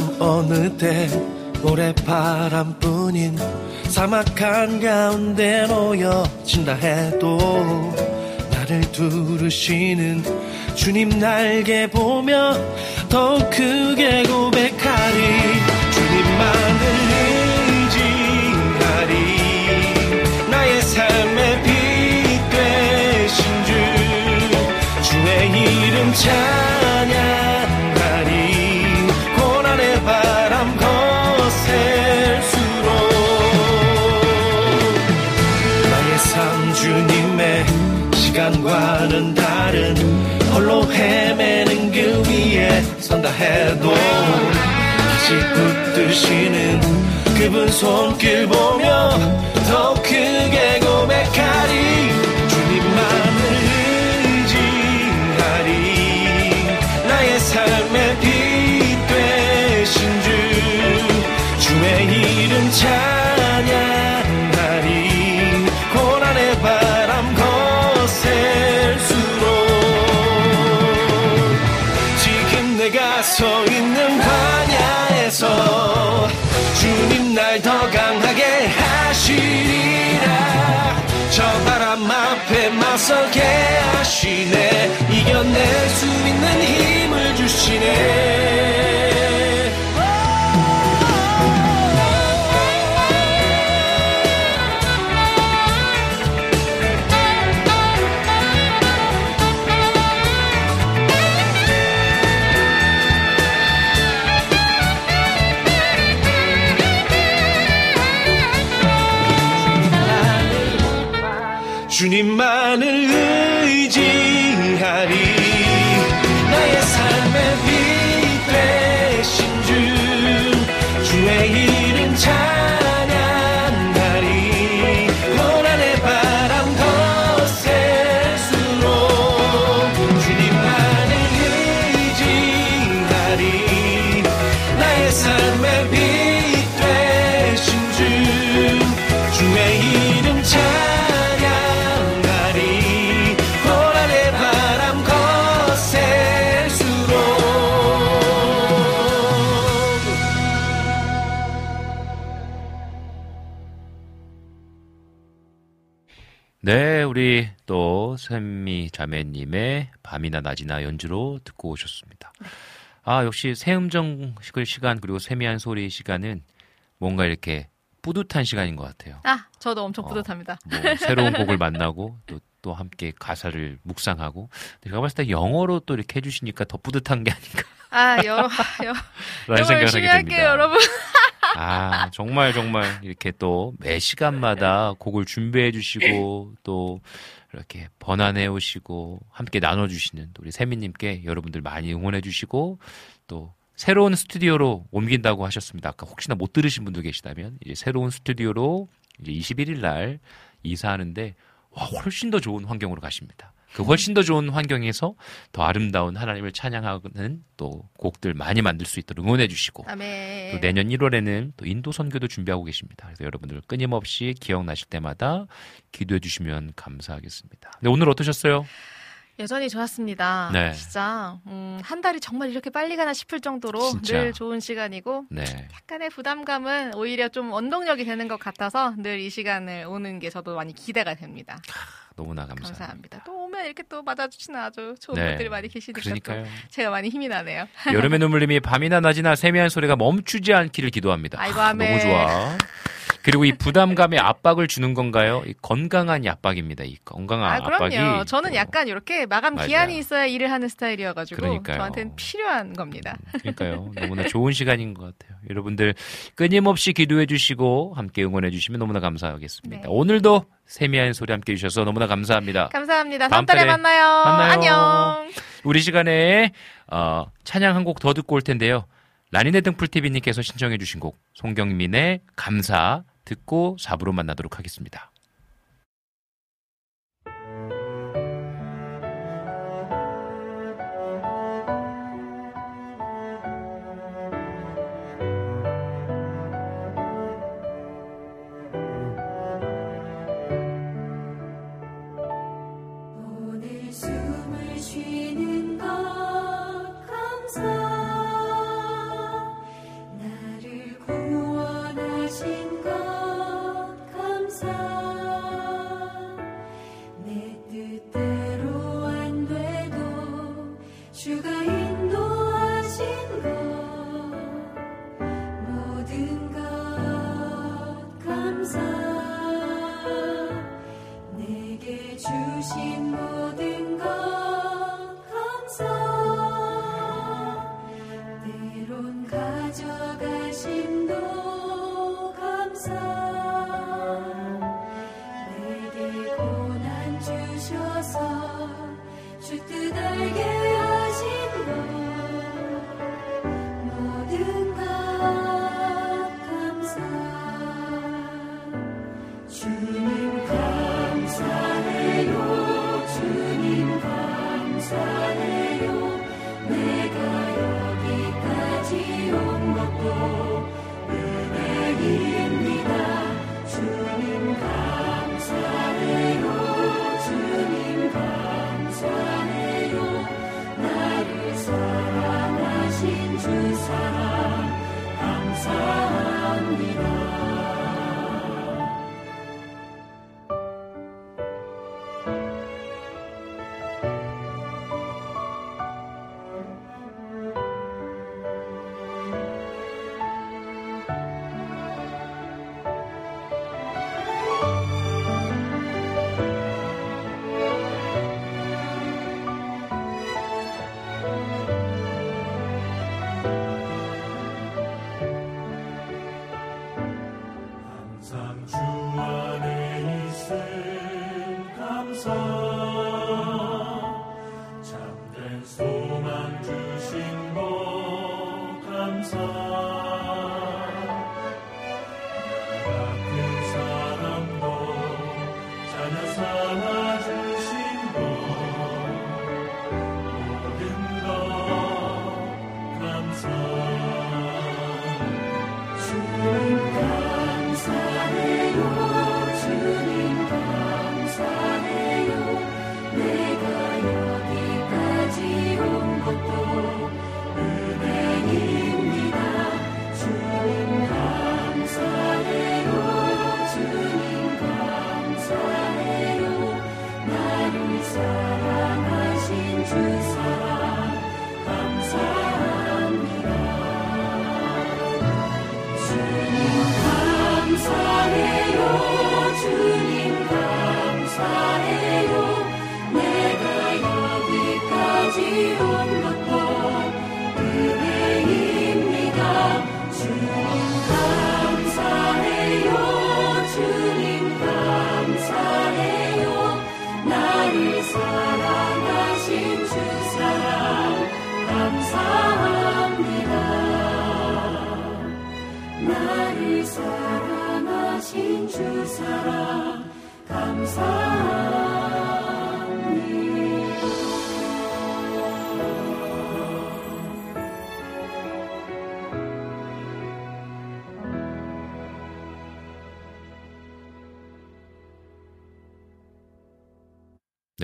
새삼 어느 때 모래바람뿐인 사막 한 가운데 놓여진다 해도 나를 두르시는 주님 날개 보며 더욱 크게 고백하리. 주님만을 의지하리. 나의 삶의 빛 되신 주 주의 이름 찬 시간과는 다른 홀로 헤매는 그 위에 선다 해도 다시 붙드시는 그분 손길 보며 더 크게 고백하리 맞서게 하시네. 이겨낼 수 있는 힘을 주시네 자매님의 밤이나 낮이나 연주로 듣고 오셨습니다. 아, 역시 새음정 시간 그리고 세미한 소리 시간은 뭔가 이렇게 뿌듯한 시간인 것 같아요. 아, 저도 엄청 뿌듯합니다. 뭐 새로운 곡을 만나고 또, 또 함께 가사를 묵상하고 제가 봤을 때 영어로 또 이렇게 해주시니까 더 뿌듯한 게 아닌가 아, 영어 생각을 열심히 할게요. 여러분. 아, 정말 정말 이렇게 또 매 시간마다 곡을 준비해 주시고 또 이렇게 번안해 오시고 함께 나눠 주시는 우리 세미 님께 여러분들 많이 응원해 주시고 또 새로운 스튜디오로 옮긴다고 하셨습니다. 아까 혹시나 못 들으신 분도 계시다면 이제 새로운 스튜디오로 이제 21일 날 이사하는데 와, 훨씬 더 좋은 환경으로 가십니다. 그 훨씬 더 좋은 환경에서 더 아름다운 하나님을 찬양하는 또 곡들 많이 만들 수 있도록 응원해 주시고 아멘. 또 내년 1월에는 또 인도 선교도 준비하고 계십니다. 그래서 여러분들 끊임없이 기억나실 때마다 기도해 주시면 감사하겠습니다. 네, 오늘 어떠셨어요? 여전히 좋았습니다. 네. 진짜 음, 한 달이 정말 이렇게 빨리 가나 싶을 정도로 진짜. 늘 좋은 시간이고 네. 약간의 부담감은 오히려 좀 원동력이 되는 것 같아서 늘 이 시간을 오는 게 저도 많이 기대가 됩니다. 너무나 감사합니다. 감사합니다. 또 오면 이렇게 또 맞아주시는 아주 좋은 네. 분들이 많이 계시니까 그러니까요. 제가 많이 힘이 나네요. 여름의 눈물님이 밤이나 낮이나 세미한 소리가 멈추지 않기를 기도합니다. 아이고, 아. 너무 좋아. 그리고 이 부담감에 압박을 주는 건가요? 이 건강한 압박입니다. 이 건강한 아, 그럼요. 압박이 저는 약간 이렇게 마감 맞아요. 기한이 있어야 일을 하는 스타일이어가지고 그러니까요. 저한테는 필요한 겁니다. 그러니까요. 너무나 좋은 시간인 것 같아요. 여러분들 끊임없이 기도해 주시고 함께 응원해 주시면 너무나 감사하겠습니다. 네. 오늘도 세미한 소리 함께 해주셔서 너무나 감사합니다. 감사합니다. 다음 다음 달에 달에 만나요. 만나요. 안녕. 우리 시간에 어, 찬양 한 곡 더 듣고 올 텐데요. 라니네 등풀TV님께서 신청해 주신 곡 송경민의 감사 듣고 4부로 만나도록 하겠습니다.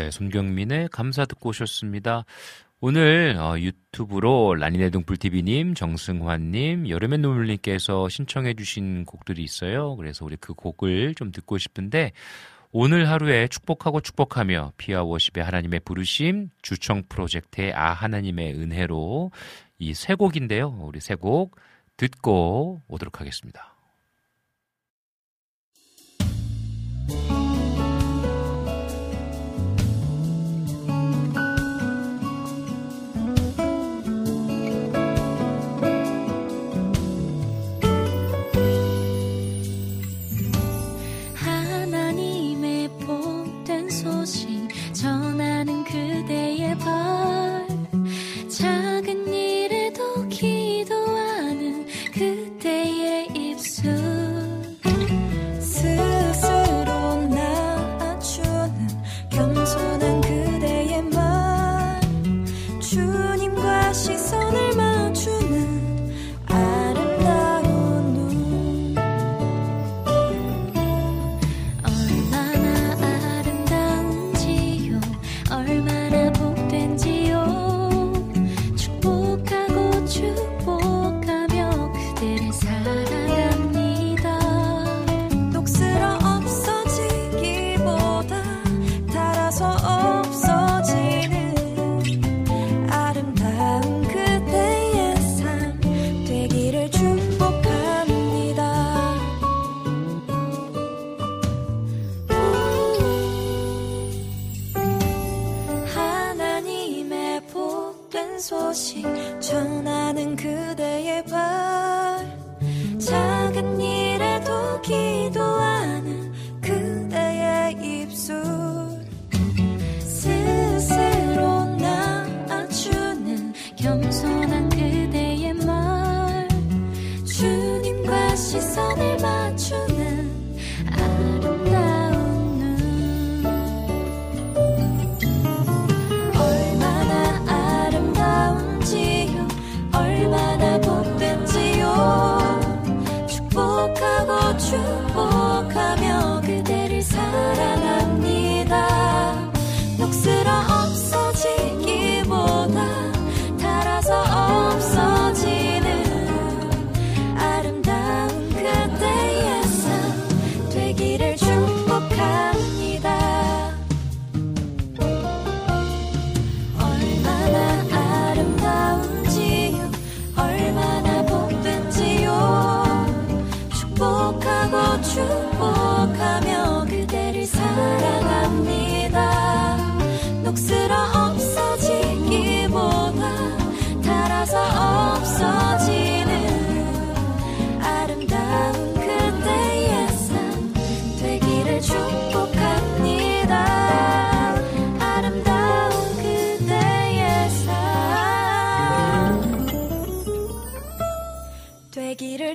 네, 손경민의 감사 듣고 오셨습니다. 오늘 어, 유튜브로 라니네 등불TV님, 정승환님, 여름의 눈물님께서 신청해 주신 곡들이 있어요. 그래서 우리 그 곡을 좀 듣고 싶은데 오늘 하루에 축복하고 축복하며 피아워십의 하나님의 부르심, 주청 프로젝트의 아 하나님의 은혜로 이 세 곡인데요. 우리 세 곡 듣고 오도록 하겠습니다.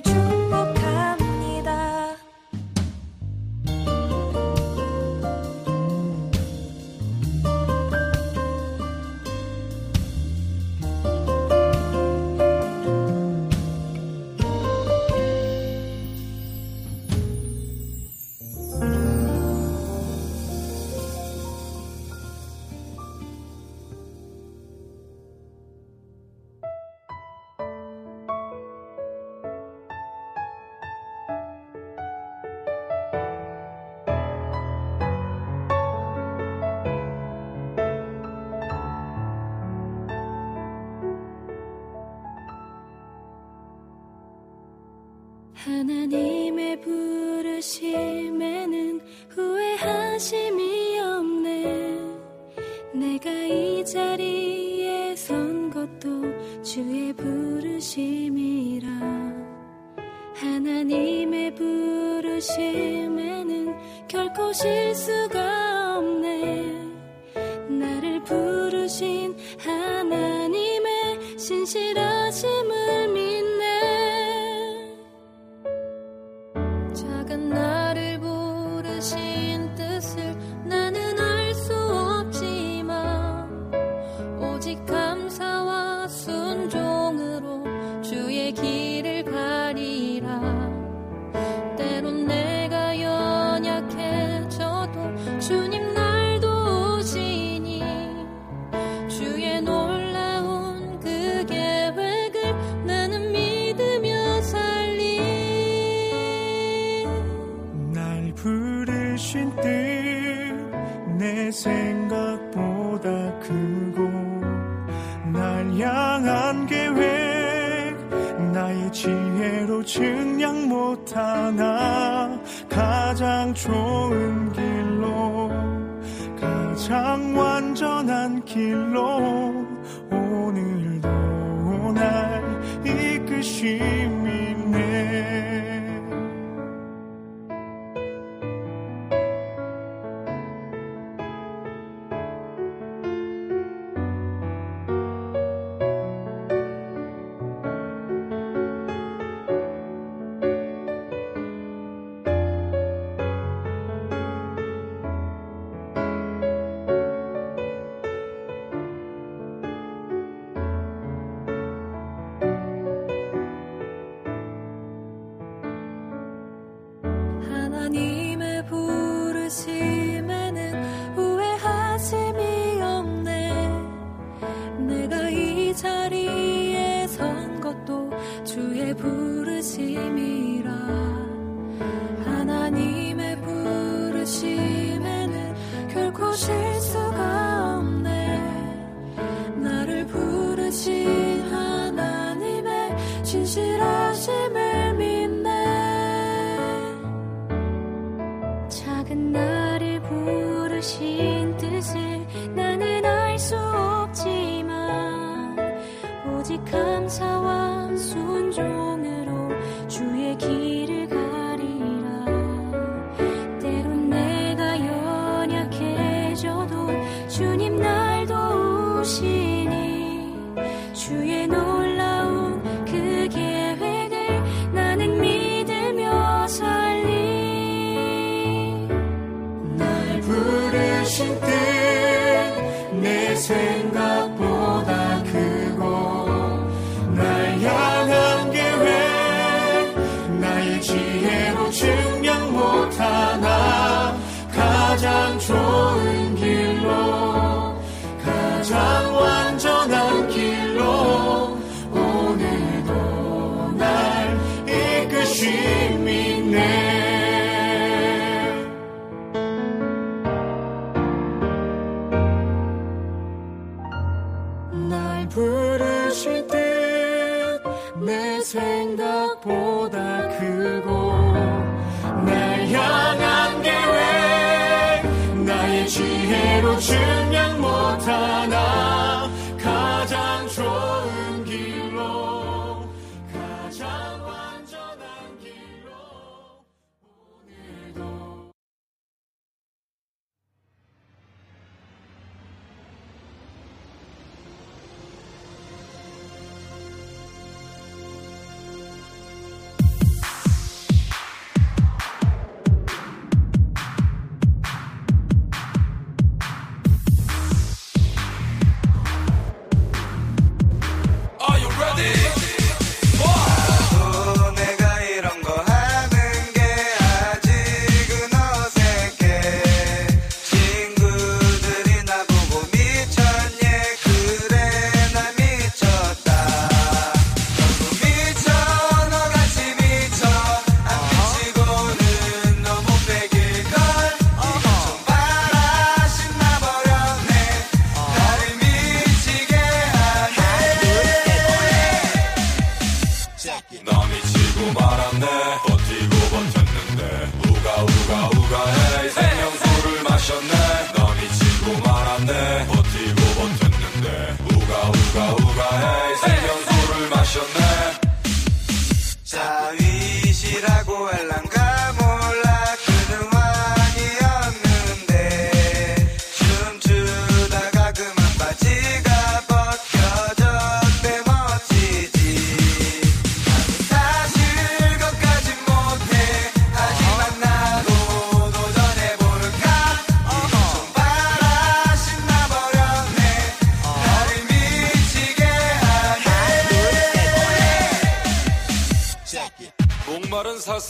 되기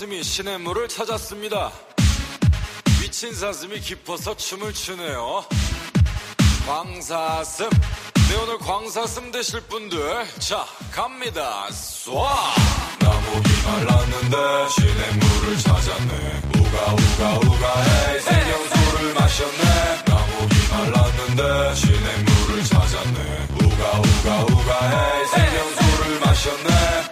사슴이 시냇물을 찾았습니다. 미친 사슴이 깊어서 춤을 추네요. 광사슴. 네, 오늘 광사슴 되실 분들. 자, 갑니다. 쏴! 나무이 말랐는데 시냇물을 찾았네. 우가, 우가, 우가, 에이, 생명수를 마셨네. 나무이 말랐는데 시냇물을 찾았네. 우가, 우가, 우가, 에이, 생명수를 마셨네.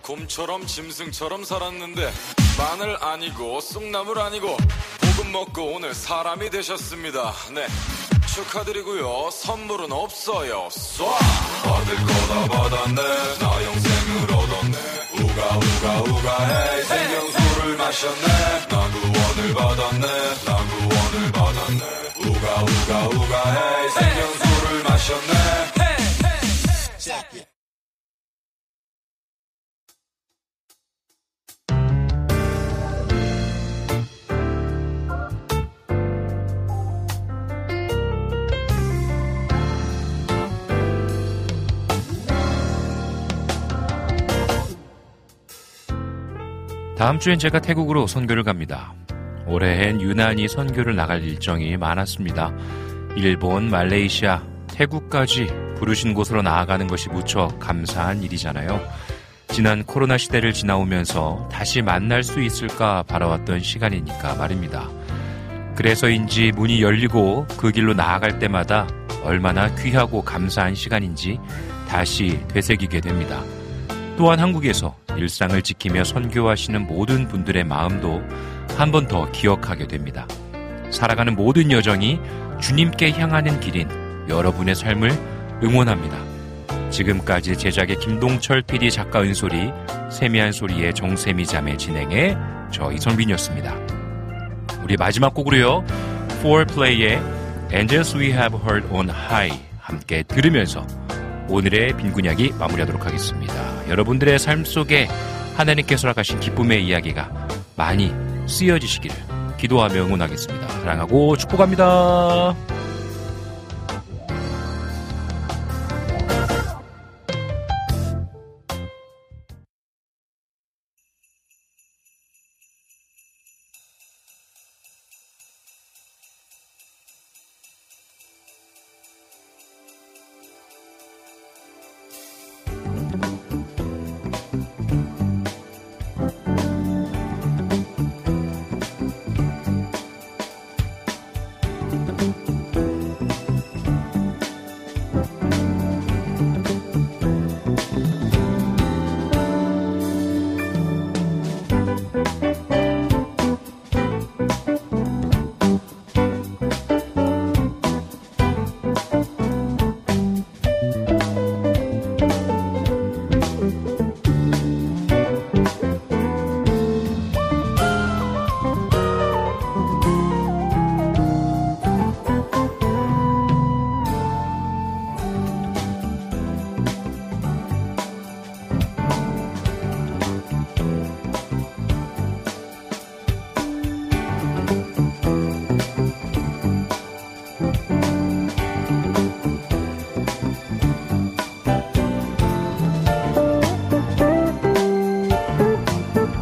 곰처럼 짐승처럼 살았는데 마늘 아니고 쑥나물 아니고 고금 먹고 오늘 사람이 되셨습니다. 네. 축하드리고요. 선물은 없어요. 쏴! 받을 거다 받았네. 나 영생을 얻었네. 우가 우가 우가해. 네, 네. 생명수를 마셨네. 나 구원을 받았네. 나 구원을 받았네. 우가 우가 우가해. 네, 생명수를 마셨네. 다음 주엔 제가 태국으로 선교를 갑니다. 올해엔 유난히 선교를 나갈 일정이 많았습니다. 일본, 말레이시아, 태국까지 부르신 곳으로 나아가는 것이 무척 감사한 일이잖아요. 지난 코로나 시대를 지나오면서 다시 만날 수 있을까 바라왔던 시간이니까 말입니다. 그래서인지 문이 열리고 그 길로 나아갈 때마다 얼마나 귀하고 감사한 시간인지 다시 되새기게 됩니다. 또한 한국에서 일상을 지키며 선교하시는 모든 분들의 마음도 한 번 더 기억하게 됩니다. 살아가는 모든 여정이 주님께 향하는 길인 여러분의 삶을 응원합니다. 지금까지 제작의 김동철 PD 작가 은솔이 세미한 소리의 정세미 자매 진행해 저 이성빈이었습니다. 우리 마지막 곡으로요. 4Play의 Angels We Have Heard on High 함께 들으면서 오늘의 빈군약이 마무리하도록 하겠습니다. 여러분들의 삶 속에 하나님께서 허락하신 기쁨의 이야기가 많이 쓰여지시기를 기도하며 응원하겠습니다. 사랑하고 축복합니다.